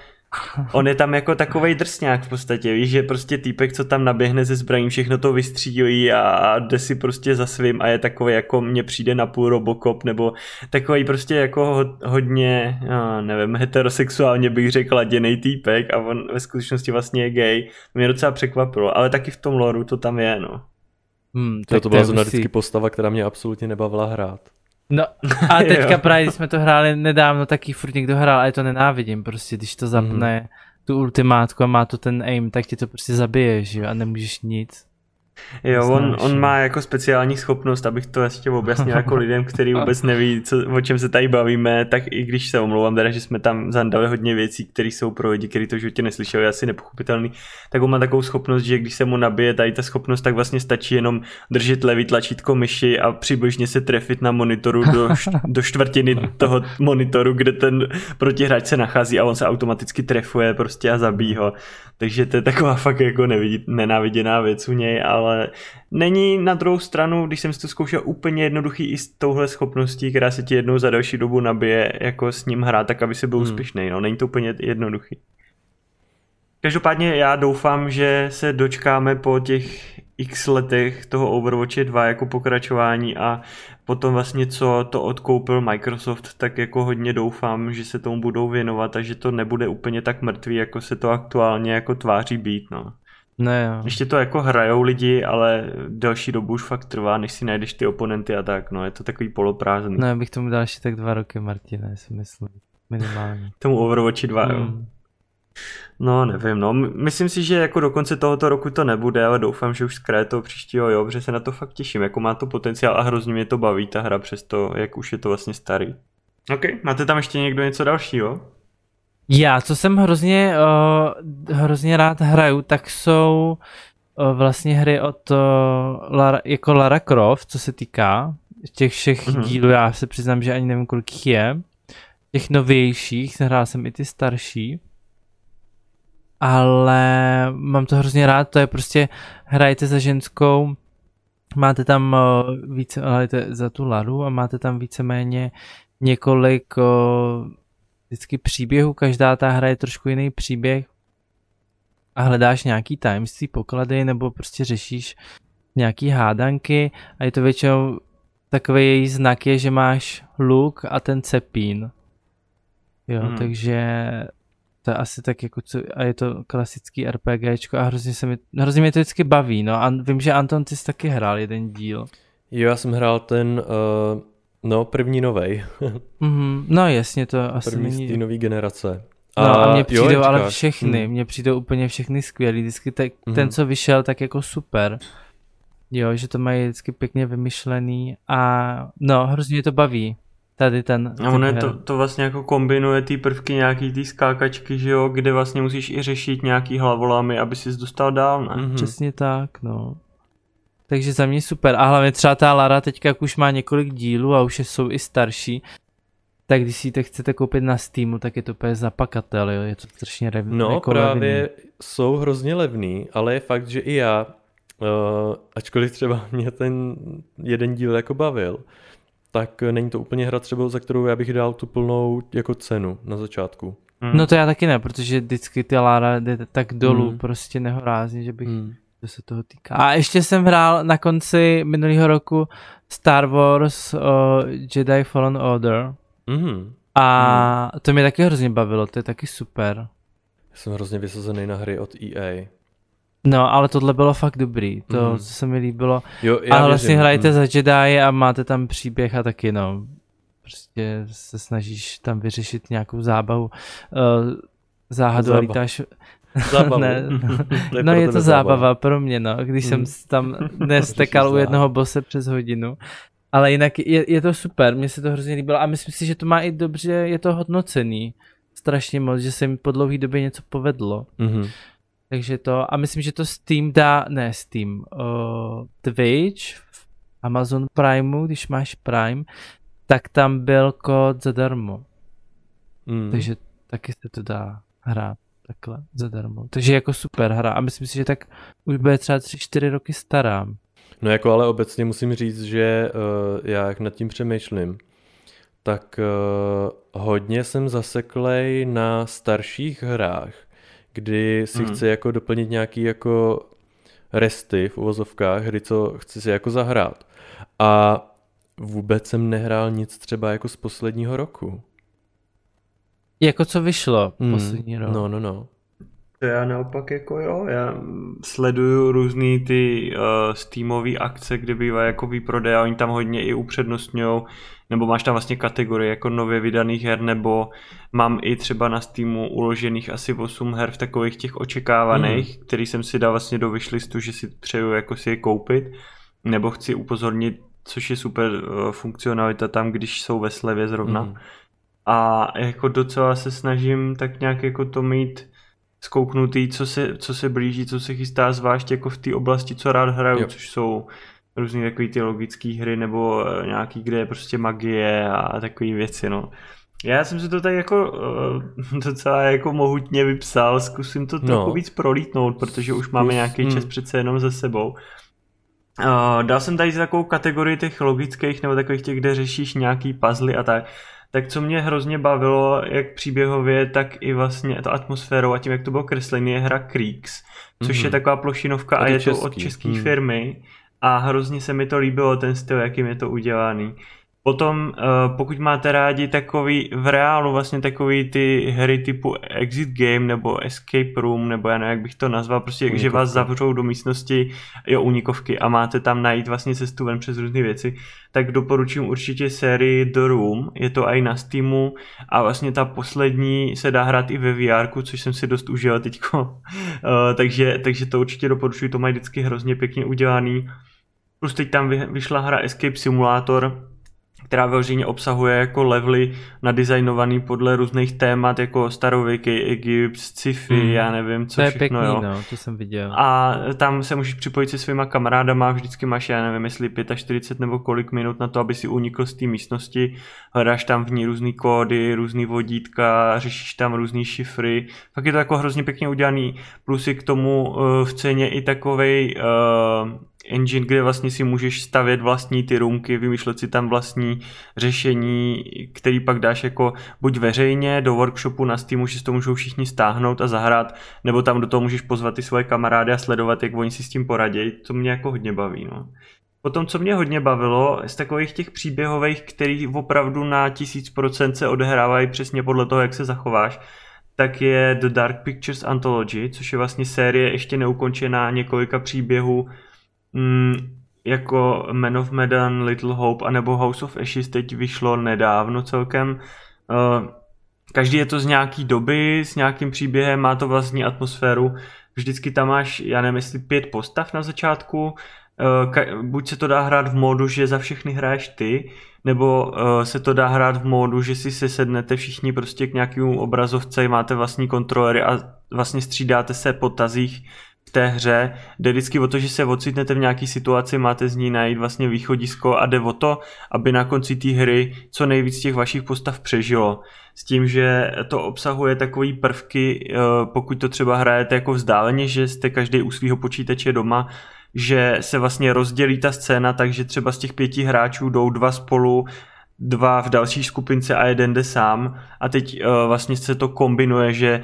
On je tam jako takovej drsňák v podstatě, víš, že prostě týpek, co tam naběhne ze zbraní, všechno to vystřílí a jde si prostě za svým a je takový jako mně přijde na půl Robocop, nebo takový prostě jako hodně, no, nevím, heterosexuálně bych řekl laděnej týpek a on ve skutečnosti vlastně je gay. Mě docela překvapilo, ale taky v tom loru to tam je, no. Hmm, to, to byla zrovna vždycky postava, která mě absolutně nebavila hrát. No a (laughs) teďka právě, když jsme to hráli nedávno, taky furt někdo hrál a je to nenávidím, prostě když to zapne, hmm. tu ultimátku a má to ten aim, tak ti to prostě zabije, že jo, a nemůžeš nic. Jo, on, on má jako speciální schopnost, abych to ještě objasnil jako (laughs) lidem, kteří vůbec neví, co, o čem se tady bavíme, tak i když se omlouvám, teda, že jsme tam zandali hodně věcí, které jsou pro lidi, kteří to životě neslyšeli, asi nepochopitelný, tak on má takovou schopnost, že když se mu nabije tady ta schopnost, tak vlastně stačí jenom držet levý tlačítko myši a přibližně se trefit na monitoru do, (laughs) do čtvrtiny toho monitoru, kde ten protihráč se nachází a on se automaticky trefuje prostě a zabíjí ho. Takže to je taková fakt jako nevidit, nenáviděná věc u něj, ale není na druhou stranu, když jsem si to zkoušel úplně jednoduchý i s touhle schopností, která se ti jednou za další dobu nabije, jako s ním hrát, tak aby si byl hmm. úspěšný. No, není to úplně jednoduchý. Každopádně já doufám, že se dočkáme po těch x letech toho Overwatche 2 jako pokračování a potom vlastně co to odkoupil Microsoft, tak jako hodně doufám, že se tomu budou věnovat a že to nebude úplně tak mrtvý, jako se to aktuálně jako tváří být, no. Ne, jo. Ještě to jako hrajou lidi, ale delší dobu už fakt trvá, než si najdeš ty oponenty a tak, no je to takový poloprázdný. Ne, bych tomu dal ještě tak dva roky, Martine, si myslím, minimálně. tomu Overwatchi 2, mm. jo. No, nevím, no. Myslím si, že jako do konce tohoto roku to nebude, ale doufám, že už z kraje toho příštího, jo, protože se na to fakt těším. Jako má to potenciál a hrozně mě to baví, ta hra, přesto, jak už je to vlastně starý. OK, máte tam ještě někdo něco dalšího? Já, co jsem hrozně, uh, hrozně rád hraju, tak jsou uh, vlastně hry od uh, Lara, jako Lara Croft, co se týká těch všech mm-hmm. dílů, já se přiznám, že ani nevím, kolik je. Těch novějších, hrál jsem i ty starší ale mám to hrozně rád, to je prostě hrajete za ženskou, máte tam uh, více, hrajete za tu Laru a máte tam víceméně několik uh, vždycky příběhů, každá ta hra je trošku jiný příběh a hledáš nějaký tajemství, poklady nebo prostě řešíš nějaký hádanky a je to většinou takový její znak je, že máš luk a ten cepín. Jo, hmm. takže to je asi tak jako, co, a je to klasický RPGčko a hrozně se mi, hrozně mě to vždycky baví, no a vím, že Anton, ty jsi taky hrál jeden díl. Jo, já jsem hrál ten, uh, no první novej. mm-hmm, (laughs) no jasně, to asi první není... z té nový generace. A, no a mně přijdou jo, ale všechny, hmm. mně přijdou úplně všechny skvělý, vždycky te, hmm. ten, co vyšel, tak jako super. Jo, že to mají vždycky pěkně vymyšlený a no, hrozně to baví tady ten... A ono to, to vlastně jako kombinuje ty prvky nějaký ty skákačky, že jo, kde vlastně musíš i řešit nějaký hlavolámy, aby si dostal dál, ne? Mm-hmm. Přesně tak, no. Takže za mě super. A hlavně třeba ta Lara teďka jak už má několik dílů a už jsou i starší, tak když si to chcete koupit na Steamu, tak je to úplně zapakatel, jo? je to strašně levný. No jako právě levný. jsou hrozně levný, ale je fakt, že i já, uh, ačkoliv třeba (laughs) mě ten jeden díl jako bavil, tak není to úplně hra třeba, za kterou já bych dal tu plnou jako cenu na začátku. Mm. No to já taky ne, protože vždycky ty Lara jde tak dolů mm. prostě nehorázně, že bych, mm. To se toho týká. A ještě jsem hrál na konci minulého roku Star Wars uh, Jedi Fallen Order. Mm. A mm. to mě taky hrozně bavilo, to je taky super. Já jsem hrozně vysazený na hry od EA. No, ale tohle bylo fakt dobrý, to mm. se mi líbilo. Jo, já a vlastně hrajete mm. za Jedi a máte tam příběh a taky no, prostě se snažíš tam vyřešit nějakou zábavu. Uh, záhadu a lítáš... Zábavu. ne, (laughs) no je to zábava zábava pro mě, no, když jsem tam (laughs) nestekal u jednoho bose přes hodinu. Ale jinak je, je to super, mně se to hrozně líbilo a myslím si, že to má i dobře, je to hodnocený strašně moc, že se mi po dlouhé době něco povedlo. Mm-hmm. Takže to, a myslím, že to Steam dá, ne Steam, uh, Twitch, v Amazon Primeu, když máš Prime, tak tam byl kód zadarmo. Mm. Takže taky se to dá hrát takhle zadarmo. Takže jako super hra a myslím si, že tak už bude třeba 3-4 roky stará. No jako ale obecně musím říct, že uh, já jak nad tím přemýšlím, tak uh, hodně jsem zaseklej na starších hrách, kdy si hmm. chci jako doplnit nějaký jako resty v uvozovkách, hry, co chci si jako zahrát. A vůbec jsem nehrál nic třeba jako z posledního roku. Jako co vyšlo hmm. poslední rok? No, no, no. To já naopak jako jo, já sleduju různý ty uh, Steamové akce, kde bývá jako výprodej a oni tam hodně i upřednostňují, nebo máš tam vlastně kategorie jako nově vydaných her, nebo mám i třeba na Steamu uložených asi 8 her v takových těch očekávaných, mm. který jsem si dal vlastně do wishlistu, že si přeju jako si je koupit, nebo chci upozornit, což je super uh, funkcionalita tam, když jsou ve slevě zrovna. Mm. A jako docela se snažím tak nějak jako to mít zkouknutý, co se, co se blíží, co se chystá, zvlášť jako v té oblasti, co rád hraju, jo. což jsou různé takové ty logické hry nebo eh, nějaký, kde je prostě magie a takové věci, no. Já jsem si to tak jako uh, (laughs) docela jako mohutně vypsal, zkusím to trochu no. víc prolítnout, protože už máme nějaký hmm. čas přece jenom za sebou. Uh, dal jsem tady takovou kategorii těch logických nebo takových těch, kde řešíš nějaký puzzle a tak tak co mě hrozně bavilo, jak příběhově, tak i vlastně to atmosférou a tím, jak to bylo kreslený, je hra Creeks, což mm-hmm. je mhm. taková plošinovka a, a je český. to od české mm. firmy a hrozně se mi to líbilo, ten styl, jakým je to udělaný. Potom, eh, pokud máte rádi takový v reálu vlastně takový ty hry typu Exit Game nebo Escape Room, nebo já nevím, jak bych to nazval, prostě, unikovky. že vás zavřou do místnosti, jo, unikovky a máte tam najít vlastně cestu ven přes různé věci, tak doporučím určitě sérii The Room, je to i na Steamu a vlastně ta poslední se dá hrát i ve VR, což jsem si dost užil teďko, (laughs) eh, takže, takže to určitě doporučuji, to mají vždycky hrozně pěkně udělaný. Plus teď tam vyšla hra Escape Simulator, která vyloženě obsahuje jako levely nadizajnovaný podle různých témat, jako starověký Egypt, sci-fi, mm. já nevím, co to je všechno, pěkný, jo. no, to jsem viděl. A tam se můžeš připojit se svýma kamarádama, vždycky máš, já nevím, jestli 45 nebo kolik minut na to, aby si unikl z té místnosti, hledáš tam v ní různé kódy, různé vodítka, řešíš tam různé šifry, fakt je to jako hrozně pěkně udělaný, plus je k tomu uh, v ceně i takovej uh, engine, kde vlastně si můžeš stavět vlastní ty roomky, vymýšlet si tam vlastní řešení, který pak dáš jako buď veřejně do workshopu na Steamu, že si to můžou všichni stáhnout a zahrát, nebo tam do toho můžeš pozvat ty svoje kamarády a sledovat, jak oni si s tím poradí, to mě jako hodně baví. No. Potom, co mě hodně bavilo, z takových těch příběhových, který opravdu na tisíc procent se odehrávají přesně podle toho, jak se zachováš, tak je The Dark Pictures Anthology, což je vlastně série ještě neukončená několika příběhů mm, jako Man of Medan, Little Hope anebo House of Ashes teď vyšlo nedávno celkem. Uh, každý je to z nějaký doby, s nějakým příběhem, má to vlastní atmosféru. Vždycky tam máš, já nevím, jestli pět postav na začátku, uh, buď se to dá hrát v módu, že za všechny hraješ ty, nebo uh, se to dá hrát v módu, že si se sednete všichni prostě k nějakému obrazovce, máte vlastní kontrolery a vlastně střídáte se po tazích v té hře. Jde vždycky o to, že se ocitnete v nějaké situaci, máte z ní najít vlastně východisko a jde o to, aby na konci té hry co nejvíc těch vašich postav přežilo. S tím, že to obsahuje takové prvky, eh, pokud to třeba hrajete jako vzdáleně, že jste každý u svého počítače doma, že se vlastně rozdělí ta scéna, takže třeba z těch pěti hráčů jdou dva spolu dva v další skupince a jeden jde sám. A teď uh, vlastně se to kombinuje, že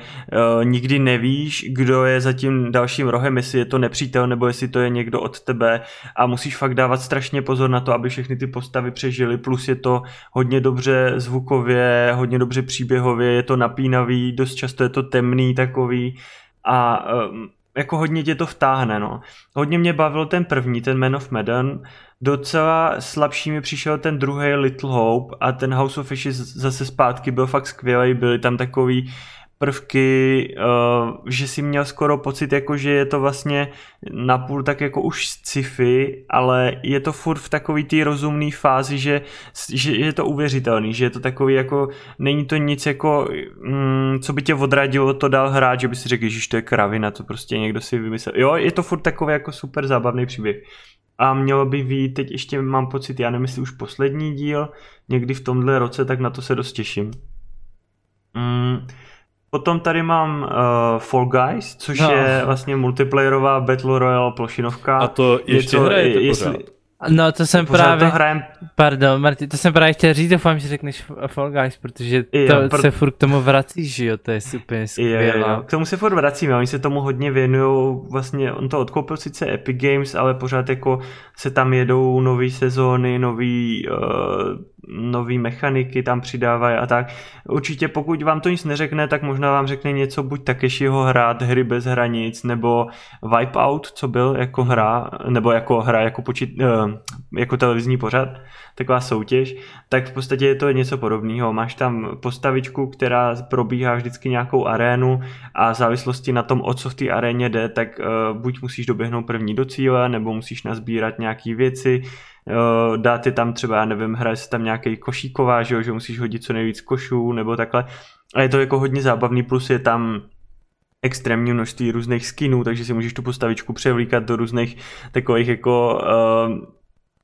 uh, nikdy nevíš, kdo je za tím dalším rohem, jestli je to nepřítel nebo jestli to je někdo od tebe. A musíš fakt dávat strašně pozor na to, aby všechny ty postavy přežily, plus je to hodně dobře zvukově, hodně dobře příběhově, je to napínavý, dost často je to temný takový. A uh, jako hodně tě to vtáhne, no. Hodně mě bavil ten první, ten Man of Medan, docela slabší mi přišel ten druhý Little Hope a ten House of Fishes zase zpátky byl fakt skvělý, byly tam takový prvky, uh, že si měl skoro pocit, jako že je to vlastně napůl tak jako už sci-fi, ale je to furt v takový té rozumné fázi, že, že je to uvěřitelný, že je to takový jako, není to nic jako, mm, co by tě odradilo to dál hrát, že by si řekl, že to je kravina, to prostě někdo si vymyslel. Jo, je to furt takový jako super zábavný příběh. A mělo by být, teď ještě mám pocit, já nevím, jestli už poslední díl, někdy v tomhle roce, tak na to se dost těším. Mm, Potom tady mám uh, Fall Guys, což no. je vlastně multiplayerová Battle Royale plošinovka. A to ještě to, hrajete jestli, pořád? No to jsem pořád právě, to hrajem... pardon Marty, to jsem právě chtěl říct, doufám, že řekneš Fall Guys, protože to jo, pr... se furt k tomu vrací, že jo, to je super skvělá. K tomu se furt vracíme, oni se tomu hodně věnují, vlastně on to odkoupil sice Epic Games, ale pořád jako se tam jedou nové sezóny, nový uh, nové mechaniky tam přidávají a tak. Určitě pokud vám to nic neřekne, tak možná vám řekne něco buď Takeshiho hrát hry bez hranic, nebo Wipeout, co byl jako hra, nebo jako hra, jako, počít, eh, jako televizní pořad, taková soutěž, tak v podstatě je to něco podobného. Máš tam postavičku, která probíhá vždycky nějakou arénu a v závislosti na tom, o co v té aréně jde, tak uh, buď musíš doběhnout první do cíle, nebo musíš nazbírat nějaké věci, uh, dát je tam třeba, já nevím, hraje se tam nějaký košíková, že, jo, že musíš hodit co nejvíc košů, nebo takhle. A je to jako hodně zábavný, plus je tam extrémní množství různých skinů, takže si můžeš tu postavičku převlíkat do různých takových jako uh,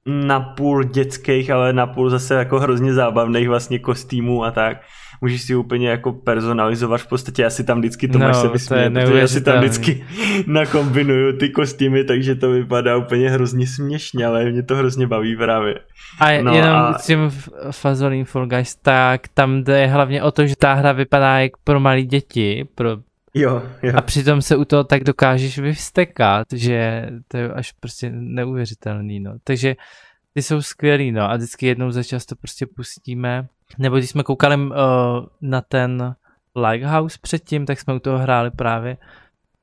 napůl dětských, ale napůl zase jako hrozně zábavných vlastně kostýmů a tak. Můžeš si úplně jako personalizovat v podstatě, asi tam vždycky to no, se vysměje, protože já si tam vždycky (laughs) nakombinuju ty kostýmy, takže to vypadá úplně hrozně směšně, ale mě to hrozně baví právě. A no jenom a... s tím Fazolím Fall Guys, tak tam jde hlavně o to, že ta hra vypadá jak pro malé děti, pro Jo, jo. A přitom se u toho tak dokážeš vyvstekat, že to je až prostě neuvěřitelný, no. Takže ty jsou skvělý, no. A vždycky jednou za čas to prostě pustíme. Nebo když jsme koukali uh, na ten Lighthouse předtím, tak jsme u toho hráli právě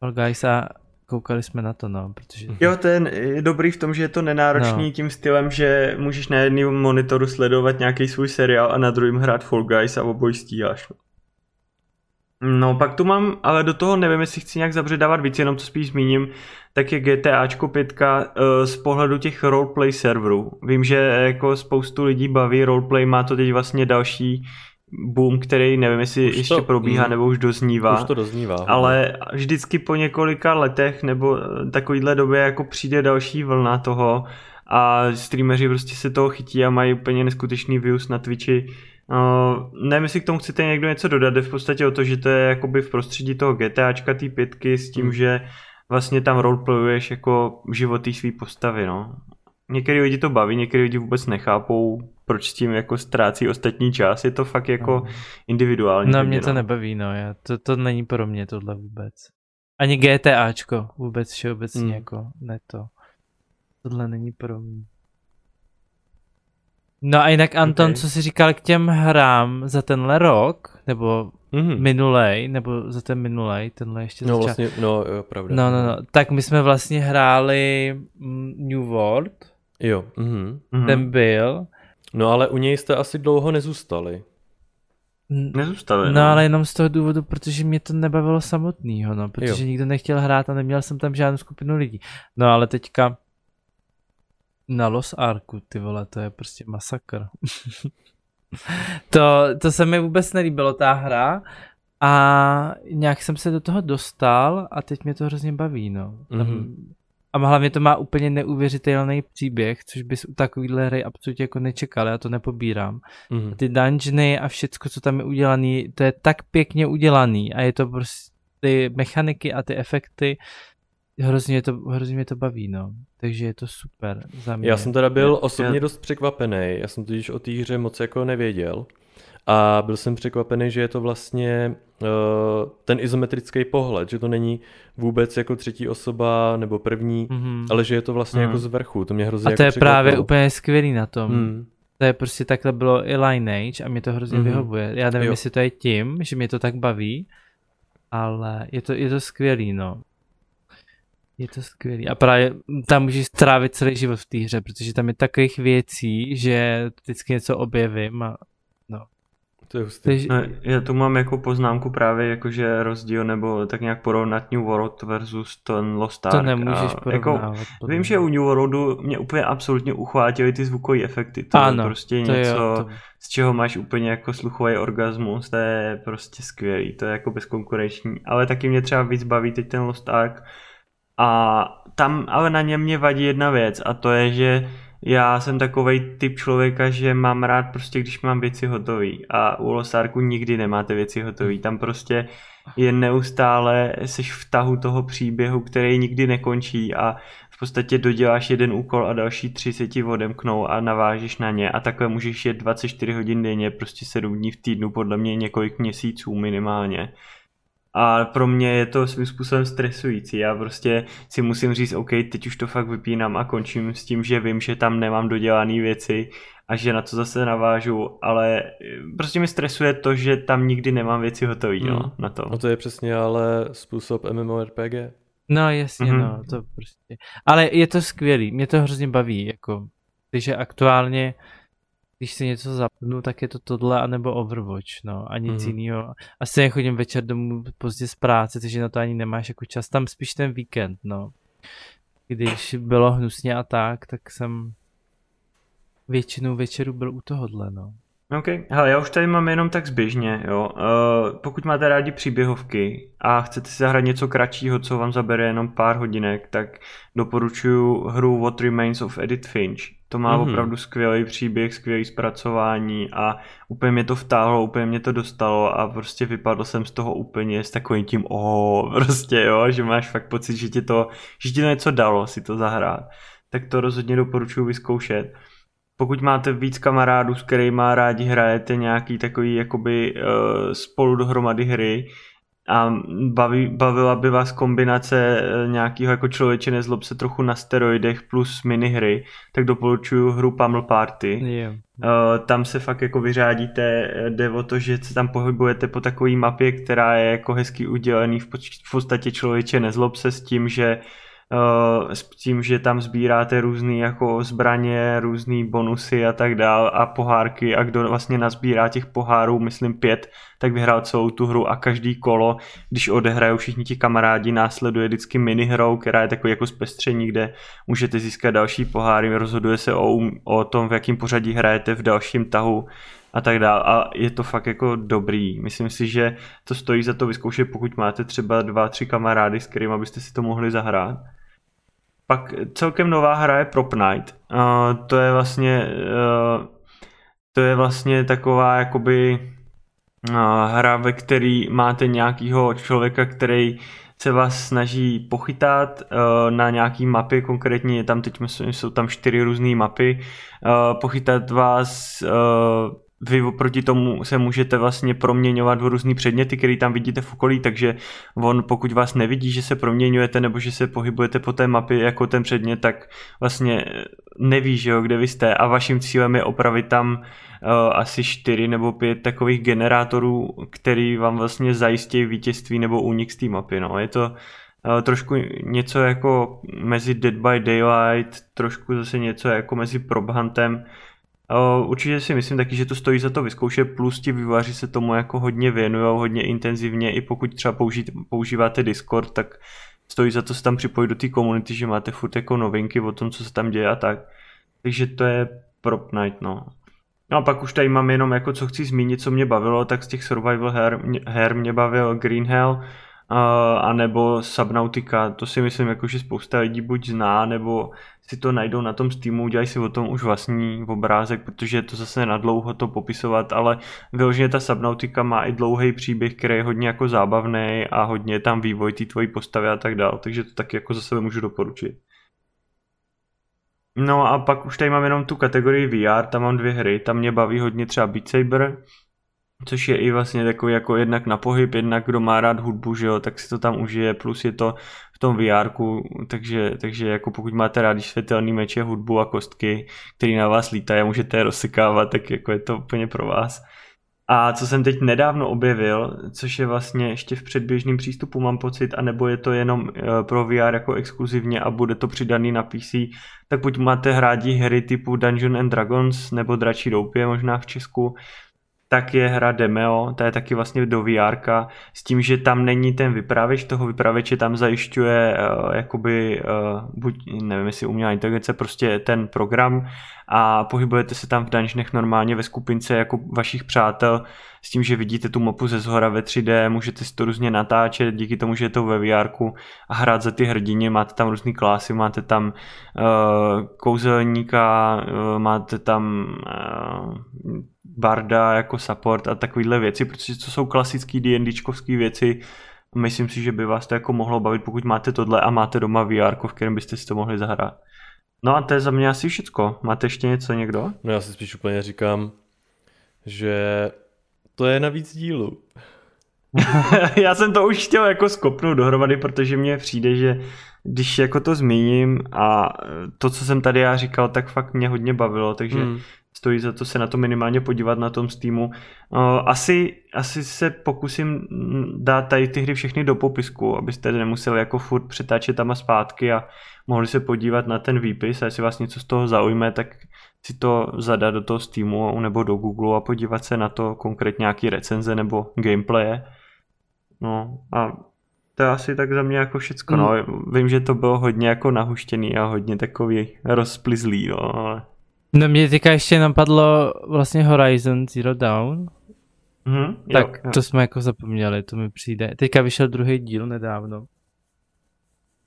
All Guys a koukali jsme na to, no, protože... Jo, ten je dobrý v tom, že je to nenáročný no. tím stylem, že můžeš na jednom monitoru sledovat nějaký svůj seriál a na druhém hrát Fall Guys a obojí stíháš. No pak tu mám, ale do toho nevím, jestli chci nějak zabředávat víc, jenom to spíš zmíním, tak je GTAčko 5 uh, eh, z pohledu těch roleplay serverů. Vím, že jako spoustu lidí baví roleplay, má to teď vlastně další boom, který nevím, jestli už ještě to, probíhá mm, nebo už doznívá. Už to doznívá. Ale vždycky po několika letech nebo eh, takovýhle době jako přijde další vlna toho a streameři prostě se toho chytí a mají úplně neskutečný views na Twitchi Uh, nevím, jestli k tomu chcete někdo něco dodat, jde v podstatě o to, že to je jakoby v prostředí toho GTAčka, té pětky s tím, hmm. že vlastně tam roleplayuješ jako život té své postavy, no. Některý lidi to baví, některý lidi vůbec nechápou, proč s tím jako ztrácí ostatní čas, je to fakt jako hmm. individuální. No mě to no. nebaví, no, já, to, to není pro mě tohle vůbec. Ani GTAčko vůbec všeobecně hmm. jako, ne to. Tohle není pro mě. No a jinak Anton, okay. co jsi říkal k těm hrám za tenhle rok, nebo mm-hmm. minulej, nebo za ten minulej, tenhle ještě No vlastně, no jo, pravda. No, no, no, tak my jsme vlastně hráli mm, New World. Jo. Mm-hmm. Ten byl. No ale u něj jste asi dlouho nezůstali. Nezůstali. No, no ale jenom z toho důvodu, protože mě to nebavilo samotného, no, protože jo. nikdo nechtěl hrát a neměl jsem tam žádnou skupinu lidí. No ale teďka na Los Arku, ty vole, to je prostě masakr. (laughs) to, to se mi vůbec nelíbilo, ta hra. A nějak jsem se do toho dostal a teď mě to hrozně baví, no. Mm-hmm. A hlavně to má úplně neuvěřitelný příběh, což bys u takovýhle hry absolutně jako nečekal, já to nepobírám. Mm-hmm. Ty dungeony a všecko, co tam je udělaný, to je tak pěkně udělaný a je to prostě ty mechaniky a ty efekty hrozně, to, hrozně mě to baví, no. Takže je to super za mě. Já jsem teda byl osobně dost překvapený, já jsem totiž o té hře moc jako nevěděl. A byl jsem překvapený, že je to vlastně uh, ten izometrický pohled, že to není vůbec jako třetí osoba nebo první, mm-hmm. ale že je to vlastně mm. jako z vrchu. To mě hrozně A to jako je právě úplně skvělý na tom. Mm. To je prostě takhle bylo i Lineage a mě to hrozně mm-hmm. vyhovuje. Já nevím, jo. jestli to je tím, že mě to tak baví, ale je to, je to skvělý, no. Je to skvělý. A právě tam můžeš strávit celý život v té hře, protože tam je takových věcí, že vždycky něco objevím a no. To je hustý. Takže... No, já tu mám jako poznámku právě jakože rozdíl nebo tak nějak porovnat New World versus ten Lost Ark. To nemůžeš a porovnávat. Jako, vím, že u New Worldu mě úplně absolutně uchvátily ty zvukové efekty. To ano, je prostě to něco, jo, to... z čeho máš úplně jako sluchový orgasmus. To je prostě skvělý. To je jako bezkonkurenční. Ale taky mě třeba víc baví teď ten Lost Ark, a tam ale na něm mě vadí jedna věc a to je, že já jsem takový typ člověka, že mám rád prostě, když mám věci hotové. A u Losárku nikdy nemáte věci hotové. Tam prostě je neustále, seš v tahu toho příběhu, který nikdy nekončí a v podstatě doděláš jeden úkol a další tři se ti odemknou a navážeš na ně a takhle můžeš jet 24 hodin denně, prostě 7 dní v týdnu, podle mě několik měsíců minimálně a pro mě je to svým způsobem stresující. Já prostě si musím říct, OK, teď už to fakt vypínám a končím s tím, že vím, že tam nemám dodělané věci a že na to zase navážu, ale prostě mi stresuje to, že tam nikdy nemám věci hotové, no, hmm. na to. No to je přesně ale způsob MMORPG. No jasně, mm-hmm. no, to prostě. Ale je to skvělý, mě to hrozně baví, jako, když aktuálně když si něco zapnu, tak je to tohle, anebo Overwatch, no, a nic mm. jiného. Asi nechodím večer domů pozdě z práce, takže na to ani nemáš jako čas, tam spíš ten víkend, no. Když bylo hnusně a tak, tak jsem většinou večeru byl u tohohle, no. OK, hele, já už tady mám jenom tak zběžně, jo. Uh, pokud máte rádi příběhovky a chcete si zahrát něco kratšího, co vám zabere jenom pár hodinek, tak doporučuji hru What Remains of Edith Finch. To má mm-hmm. opravdu skvělý příběh, skvělý zpracování a úplně mě to vtáhlo, úplně mě to dostalo a prostě vypadl jsem z toho úplně s takovým tím oh, (laughs) prostě jo, že máš fakt pocit, že ti to, že ti to něco dalo si to zahrát. Tak to rozhodně doporučuji vyzkoušet pokud máte víc kamarádů, s kterými rádi hrajete nějaký takový jakoby uh, spolu dohromady hry a baví, bavila by vás kombinace uh, nějakého jako člověče nezlob se trochu na steroidech plus minihry, tak doporučuju hru Pummel Party. Yeah. Tam se fakt jako vyřádíte, jde o to, že se tam pohybujete po takové mapě, která je jako hezky udělený v, v podstatě člověče nezlob se s tím, že uh, s tím, že tam sbíráte různé jako zbraně, různé bonusy a tak dál a pohárky a kdo vlastně nazbírá těch pohárů, myslím pět, tak vyhrál celou tu hru a každý kolo, když odehrajou všichni ti kamarádi, následuje vždycky minihrou, která je takový jako zpestření, kde můžete získat další poháry, rozhoduje se o, o tom, v jakém pořadí hrajete v dalším tahu a tak dále. A je to fakt jako dobrý. Myslím si, že to stojí za to vyzkoušet, pokud máte třeba dva, tři kamarády, s kterými byste si to mohli zahrát. Pak celkem nová hra je Prop Night. Uh, to je vlastně uh, to je vlastně taková jakoby uh, hra, ve který máte nějakýho člověka, který se vás snaží pochytat uh, na nějaký mapy, konkrétně tam teď jsou tam čtyři různé mapy, uh, pochytat vás uh, vy oproti tomu se můžete vlastně proměňovat v různý předměty, které tam vidíte v okolí, takže on pokud vás nevidí, že se proměňujete nebo že se pohybujete po té mapě jako ten předmět, tak vlastně neví, že jo, kde vy jste a vaším cílem je opravit tam uh, asi čtyři nebo pět takových generátorů, který vám vlastně zajistí vítězství nebo únik z té mapy, no. Je to uh, trošku něco jako mezi Dead by Daylight, trošku zase něco jako mezi Určitě si myslím taky, že to stojí za to vyzkoušet, plus ti vývojáři se tomu jako hodně věnují, hodně intenzivně, i pokud třeba použít, používáte Discord, tak stojí za to se tam připojit do té komunity, že máte furt jako novinky o tom, co se tam děje a tak. Takže to je Prop Night, no. No a pak už tady mám jenom jako co chci zmínit, co mě bavilo, tak z těch survival her, her mě bavil Green Hell, a nebo Subnautica, to si myslím, jako, že spousta lidí buď zná, nebo si to najdou na tom Steamu, udělají si o tom už vlastní obrázek, protože je to zase na dlouho to popisovat, ale vyloženě ta Subnautica má i dlouhý příběh, který je hodně jako zábavný a hodně tam vývoj té tvojí postavy a tak dále, takže to taky jako za sebe můžu doporučit. No a pak už tady mám jenom tu kategorii VR, tam mám dvě hry, tam mě baví hodně třeba Beat Saber, což je i vlastně takový jako jednak na pohyb, jednak kdo má rád hudbu, že jo, tak si to tam užije, plus je to v tom VR, takže, takže jako pokud máte rádi světelný meče, hudbu a kostky, který na vás lítají a můžete je rozsekávat, tak jako je to úplně pro vás. A co jsem teď nedávno objevil, což je vlastně ještě v předběžném přístupu, mám pocit, anebo je to jenom eh, pro VR jako exkluzivně a bude to přidaný na PC, tak buď máte hrádi hry typu Dungeon and Dragons nebo Dračí doupě možná v Česku, tak je hra Demeo, ta je taky vlastně do VR, s tím, že tam není ten vypravěč, toho vypravěče tam zajišťuje uh, jakoby, uh, buď, nevím jestli umělá inteligence, prostě ten program a pohybujete se tam v dungeonech normálně ve skupince jako vašich přátel s tím, že vidíte tu mapu ze zhora ve 3D, můžete si to různě natáčet, díky tomu, že je to ve VR a hrát za ty hrdině, máte tam různé klasy, máte tam uh, kouzelníka, uh, máte tam uh, barda jako support a takovéhle věci, protože to jsou klasické D&Dčkovské věci, myslím si, že by vás to jako mohlo bavit, pokud máte tohle a máte doma VR, v kterém byste si to mohli zahrát. No a to je za mě asi všecko. Máte ještě něco někdo? No já si spíš úplně říkám, že to je na víc dílu. (laughs) já jsem to už chtěl jako skopnout dohromady, protože mně přijde, že když jako to zmíním a to, co jsem tady já říkal, tak fakt mě hodně bavilo, takže hmm. Stojí za to se na to minimálně podívat na tom Steamu. Asi, asi se pokusím dát tady ty hry všechny do popisku, abyste nemuseli jako furt přetáčet tam a zpátky a mohli se podívat na ten výpis a jestli vás něco z toho zaujme, tak si to zadat do toho Steamu nebo do Google a podívat se na to konkrétně nějaký recenze nebo gameplaye. No a to je asi tak za mě jako všecko, no. Mm. Vím, že to bylo hodně jako nahuštěný a hodně takový rozplizlý, no, ale... No mě teďka ještě napadlo vlastně Horizon Zero Dawn. Mm, tak jo, to jo. jsme jako zapomněli, to mi přijde. Teďka vyšel druhý díl nedávno.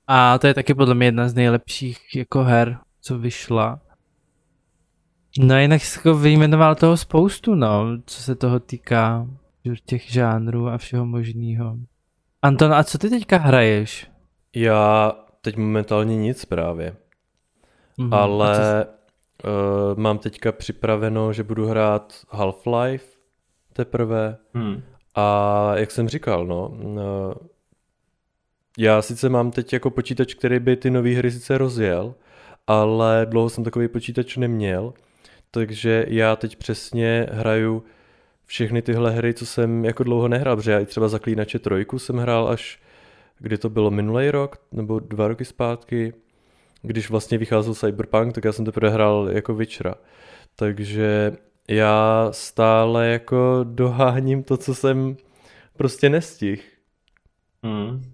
A to je taky podle mě jedna z nejlepších jako her, co vyšla. No jinak jsi jako vyjmenoval toho spoustu, no, co se toho týká těch žánrů a všeho možného. Anton, a co ty teďka hraješ? Já teď momentálně nic právě. Mm-hmm. Ale uh, mám teďka připraveno, že budu hrát Half-Life teprve. Mm. A jak jsem říkal, no, uh, já sice mám teď jako počítač, který by ty nové hry sice rozjel, ale dlouho jsem takový počítač neměl, takže já teď přesně hraju všechny tyhle hry, co jsem jako dlouho nehrál, protože já i třeba Zaklínače trojku jsem hrál až, kdy to bylo minulý rok, nebo dva roky zpátky, když vlastně vycházel Cyberpunk, tak já jsem teprve hrál jako Witchera. Takže já stále jako doháním to, co jsem prostě nestihl. Mm.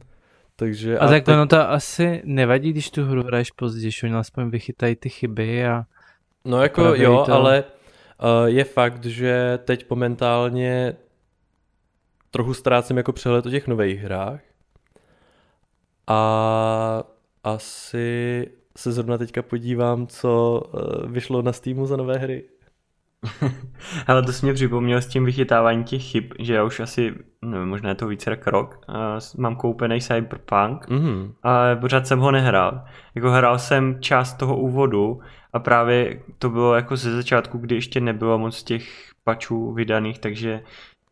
Takže, a, a tak teď... ono to asi nevadí, když tu hru hraješ později, že oni aspoň vychytají ty chyby a... No jako jo, to... ale uh, je fakt, že teď momentálně trochu ztrácím jako přehled o těch nových hrách a asi se zrovna teďka podívám, co uh, vyšlo na Steamu za nové hry. (laughs) Ale to jsi mě připomněl s tím vychytáváním těch chyb, že já už asi, nevím, možná je to více jak rok, mám koupený Cyberpunk, mm-hmm. ale pořád jsem ho nehrál. Jako hrál jsem část toho úvodu a právě to bylo jako ze začátku, kdy ještě nebylo moc těch pačů vydaných, takže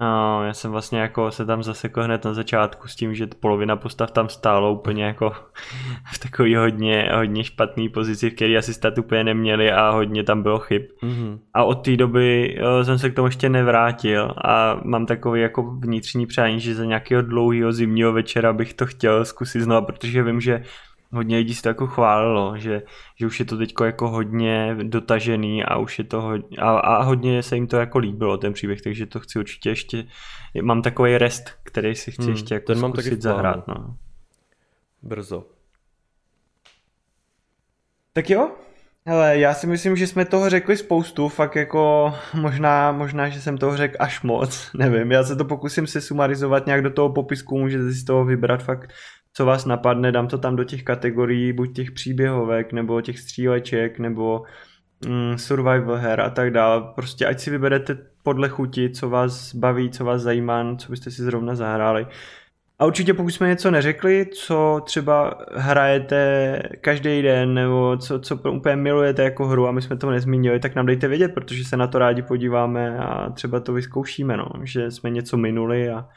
No, já jsem vlastně jako se tam zasekl hned na začátku s tím, že polovina postav tam stálo úplně jako (laughs) v takový hodně, hodně špatný pozici, v který asi stat úplně neměli a hodně tam bylo chyb. Mm-hmm. A od té doby jo, jsem se k tomu ještě nevrátil a mám takový jako vnitřní přání, že za nějakého dlouhého zimního večera bych to chtěl zkusit znovu, protože vím, že hodně lidí se to jako chválilo, že, že už je to teď jako hodně dotažený a už je to hodně, a, a hodně se jim to jako líbilo ten příběh, takže to chci určitě ještě, mám takový rest, který si chci hmm, ještě jako ten mám taky zahrát. No. Brzo. Tak jo, Hele, já si myslím, že jsme toho řekli spoustu, fakt jako možná, možná, že jsem toho řekl až moc, (laughs) nevím, já se to pokusím se sumarizovat nějak do toho popisku, můžete si z toho vybrat fakt co vás napadne, dám to tam do těch kategorií, buď těch příběhovek, nebo těch stříleček, nebo mm, survival her a tak dále. Prostě ať si vyberete podle chuti, co vás baví, co vás zajímá, co byste si zrovna zahráli. A určitě pokud jsme něco neřekli, co třeba hrajete každý den, nebo co, co úplně milujete jako hru a my jsme to nezmínili, tak nám dejte vědět, protože se na to rádi podíváme a třeba to vyzkoušíme, no, že jsme něco minuli a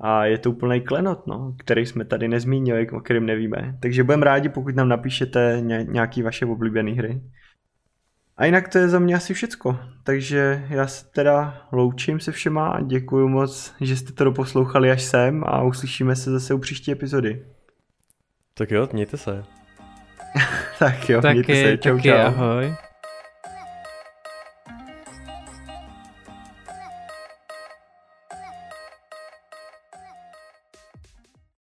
a je to úplný klenot, no, který jsme tady nezmínili, o kterém nevíme. Takže budeme rádi, pokud nám napíšete nějaký vaše oblíbené hry. A jinak to je za mě asi všecko. Takže já se teda loučím se všema a děkuji moc, že jste to doposlouchali až sem a uslyšíme se zase u příští epizody. Tak jo, mějte se. (laughs) tak jo, taky, mějte se. Čau, taky, čau. ahoj.